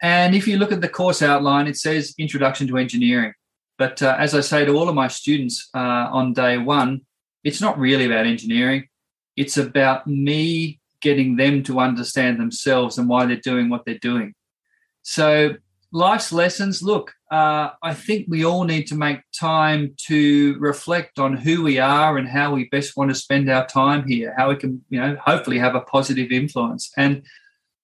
And if you look at the course outline, it says Introduction to Engineering. But uh, as I say to all of my students uh, on day one, it's not really about engineering. It's about me getting them to understand themselves and why they're doing what they're doing. So, life's lessons look, uh, I think we all need to make time to reflect on who we are and how we best want to spend our time here, how we can, you know, hopefully have a positive influence. And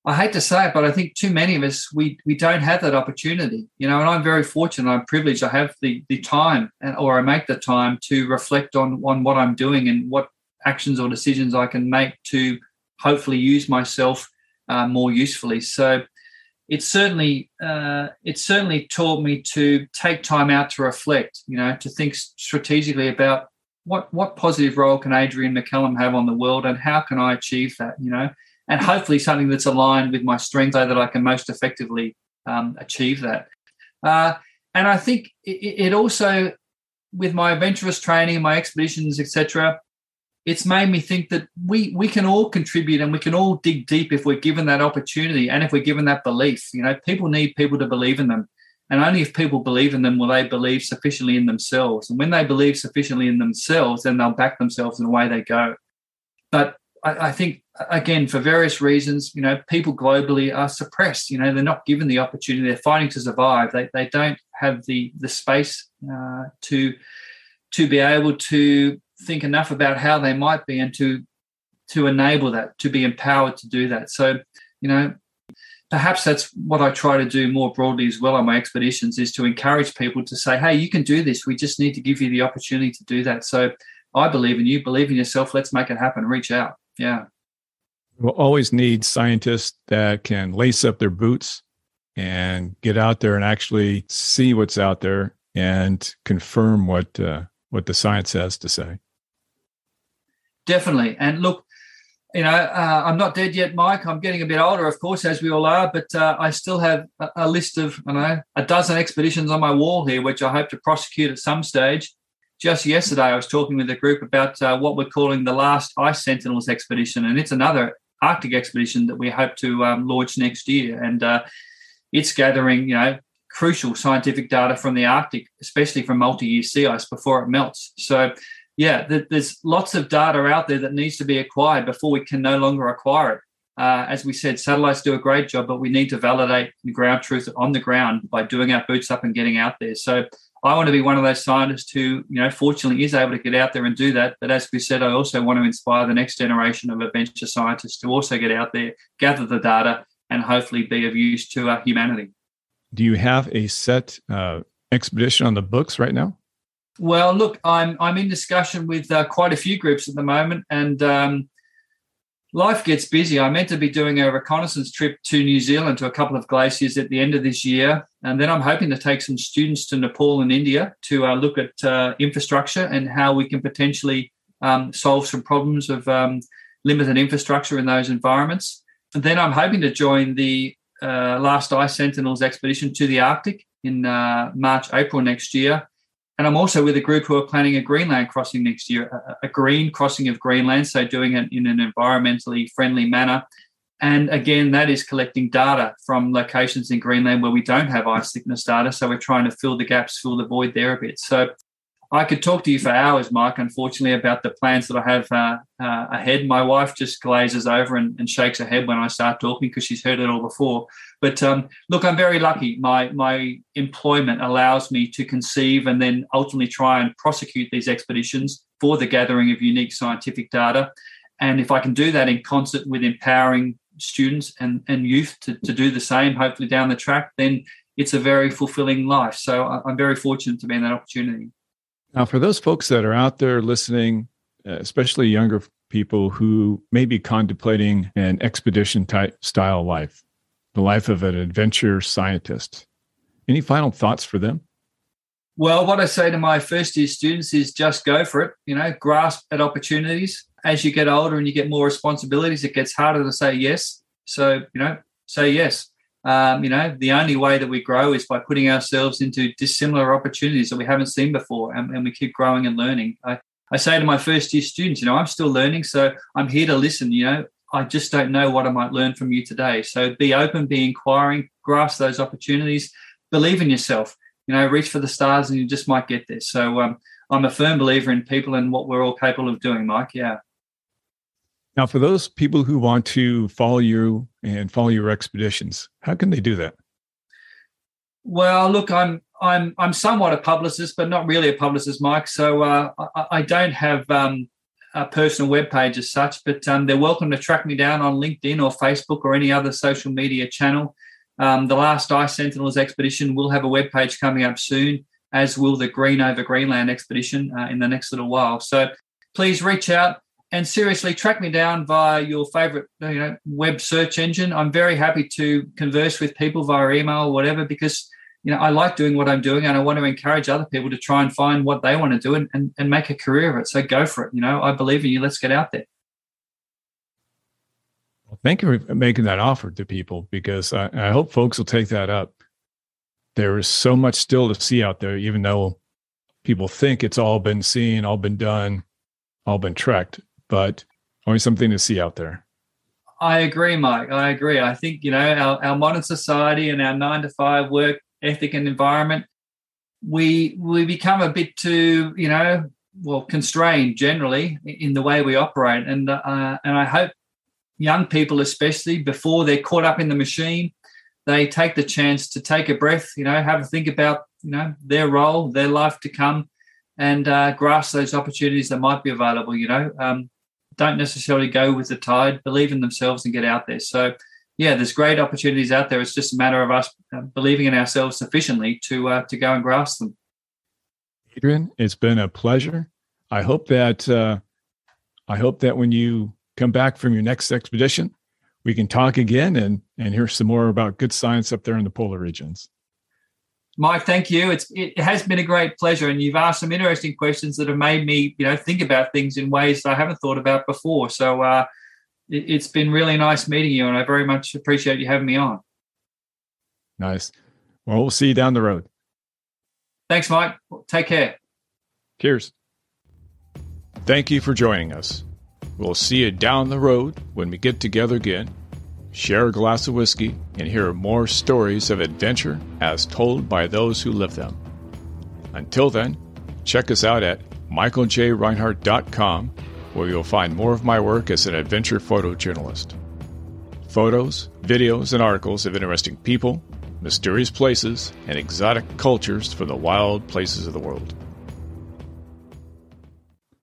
I hate to say it, but I think too many of us we we don't have that opportunity, you know. And I'm very fortunate, I'm privileged. I have the the time, and or I make the time to reflect on on what I'm doing and what actions or decisions I can make to hopefully use myself uh, more usefully. So it certainly uh, it certainly taught me to take time out to reflect. You know, to think strategically about what what positive role can Adrian McCallum have on the world, and how can I achieve that? You know, and hopefully something that's aligned with my strengths, so that I can most effectively um, achieve that. Uh, and I think it, it also, with my adventurous training, my expeditions, etc., it's made me think that we we can all contribute and we can all dig deep if we're given that opportunity and if we're given that belief. You know, people need people to believe in them. And only if people believe in them will they believe sufficiently in themselves. And when they believe sufficiently in themselves, then they'll back themselves in the way they go. But I, I think again, for various reasons, you know, people globally are suppressed. You know, they're not given the opportunity. They're fighting to survive. They they don't have the the space uh, to to be able to think enough about how they might be and to to enable that to be empowered to do that. So you know perhaps that's what i try to do more broadly as well on my expeditions is to encourage people to say hey you can do this. We just need to give you the opportunity to do that. So i believe in you. Believe in yourself. Let's make it happen. Reach out. Yeah. We'll always need scientists that can lace up their boots and get out there and actually see what's out there and confirm what uh, what the science has to say definitely. And look, you know, uh, I'm not dead yet, Mike. I'm getting a bit older, of course, as we all are, but uh, I still have a, a, list of, I know, a dozen expeditions on my wall here, which I hope to prosecute at some stage. Just yesterday, I was talking with a group about uh, what we're calling the last Ice Sentinels expedition, and it's another Arctic expedition that we hope to um, launch next year. And uh, it's gathering, you know, crucial scientific data from the Arctic, especially from multi-year sea ice before it melts. So yeah, there's lots of data out there that needs to be acquired before we can no longer acquire it. Uh, as we said, satellites do a great job, but we need to validate the ground truth on the ground by doing our boots up and getting out there. So I want to be one of those scientists who, you know, fortunately is able to get out there and do that. But as we said, I also want to inspire the next generation of adventure scientists to also get out there, gather the data, and hopefully be of use to uh, humanity. Do you have a set uh, expedition on the books right now? Well, look, I'm I'm in discussion with uh, quite a few groups at the moment, and um, life gets busy. I'm meant to be doing a reconnaissance trip to New Zealand to a couple of glaciers at the end of this year, and then I'm hoping to take some students to Nepal and India to uh, look at uh, infrastructure and how we can potentially um, solve some problems of um, limited infrastructure in those environments. And then I'm hoping to join the uh, last Ice Sentinels expedition to the Arctic in uh, March, April next year. And I'm also with a group who are planning a Greenland crossing next year, a, a green crossing of Greenland, so doing it in an environmentally friendly manner. And again, that is collecting data from locations in Greenland where we don't have ice thickness data. So we're trying to fill the gaps, fill the void there a bit. So I could talk to you for hours, Mike, unfortunately, about the plans that I have uh, uh, ahead. My wife just glazes over and, and, shakes her head when I start talking because she's heard it all before. But um, look, I'm very lucky. My, my employment allows me to conceive and then ultimately try and prosecute these expeditions for the gathering of unique scientific data. And if I can do that in concert with empowering students and, and youth to, to do the same, hopefully down the track, then it's a very fulfilling life. So I'm very fortunate to be in that opportunity. Now, for those folks that are out there listening, uh, especially younger people who may be contemplating an expedition type style life, the life of an adventure scientist, any final thoughts for them? Well, what I say to my first year students is just go for it, you know, grasp at opportunities. As you get older and you get more responsibilities, it gets harder to say yes. So, you know, say yes. Um, you know, the only way that we grow is by putting ourselves into dissimilar opportunities that we haven't seen before, and, and we keep growing and learning. I, I say to my first year students, you know, I'm still learning, so I'm here to listen. You know, I just don't know what I might learn from you today. So be open, be inquiring, grasp those opportunities, believe in yourself. You know, reach for the stars, and you just might get there. So um, I'm a firm believer in people and what we're all capable of doing, Mike. Yeah. Now, for those people who want to follow you and follow your expeditions, how can they do that? Well, look, I'm I'm I'm somewhat a publicist, but not really a publicist, Mike. So uh, I, I, don't have um, a personal web page as such, but um, they're welcome to track me down on LinkedIn or Facebook or any other social media channel. Um, the last Ice Sentinels expedition will have a web page coming up soon, as will the Green over Greenland expedition uh, in the next little while. So please reach out and seriously track me down via your favorite you know web search engine. I'm very happy to converse with people via email or whatever because you know i like doing what i'm doing and i want to encourage other people to try and find what they want to do and, and, and make a career of it. So go for it. You know i believe in you. Let's get out there. Well thank you for making that offer to people because I, I hope folks will take that up. There is so much still to see out there even though people think it's all been seen all been done all been trekked but always something to see out there. I agree, Mike. I agree. I think, you know, our, our modern society and our nine to five work ethic and environment, we we become a bit too, you know, well, constrained generally in the way we operate. And uh, and I hope young people, especially before they're caught up in the machine, they take the chance to take a breath, you know, have a think about, you know, their role, their life to come, and uh, grasp those opportunities that might be available. You know, um, don't necessarily go with the tide, believe in themselves and get out there. So, yeah, there's great opportunities out there. It's just a matter of us uh, believing in ourselves sufficiently to uh, to go and grasp them. Adrian, it's been a pleasure. I hope that uh, I hope that when you come back from your next expedition, we can talk again and and hear some more about good science up there in the polar regions. Mike, thank you. It's it has been a great pleasure, and you've asked some interesting questions that have made me, you know, think about things in ways that I haven't thought about before. So uh, it, it's been really nice meeting you, and I very much appreciate you having me on. Nice. Well, we'll see you down the road. Thanks, Mike. Take care. Cheers. Thank you for joining us. We'll see you down the road when we get together again share a glass of whiskey, and hear more stories of adventure as told by those who live them. Until then, check us out at michaeljreinhart.com, where you'll find more of my work as an adventure photojournalist. Photos, videos, and articles of interesting people, mysterious places, and exotic cultures from the wild places of the world.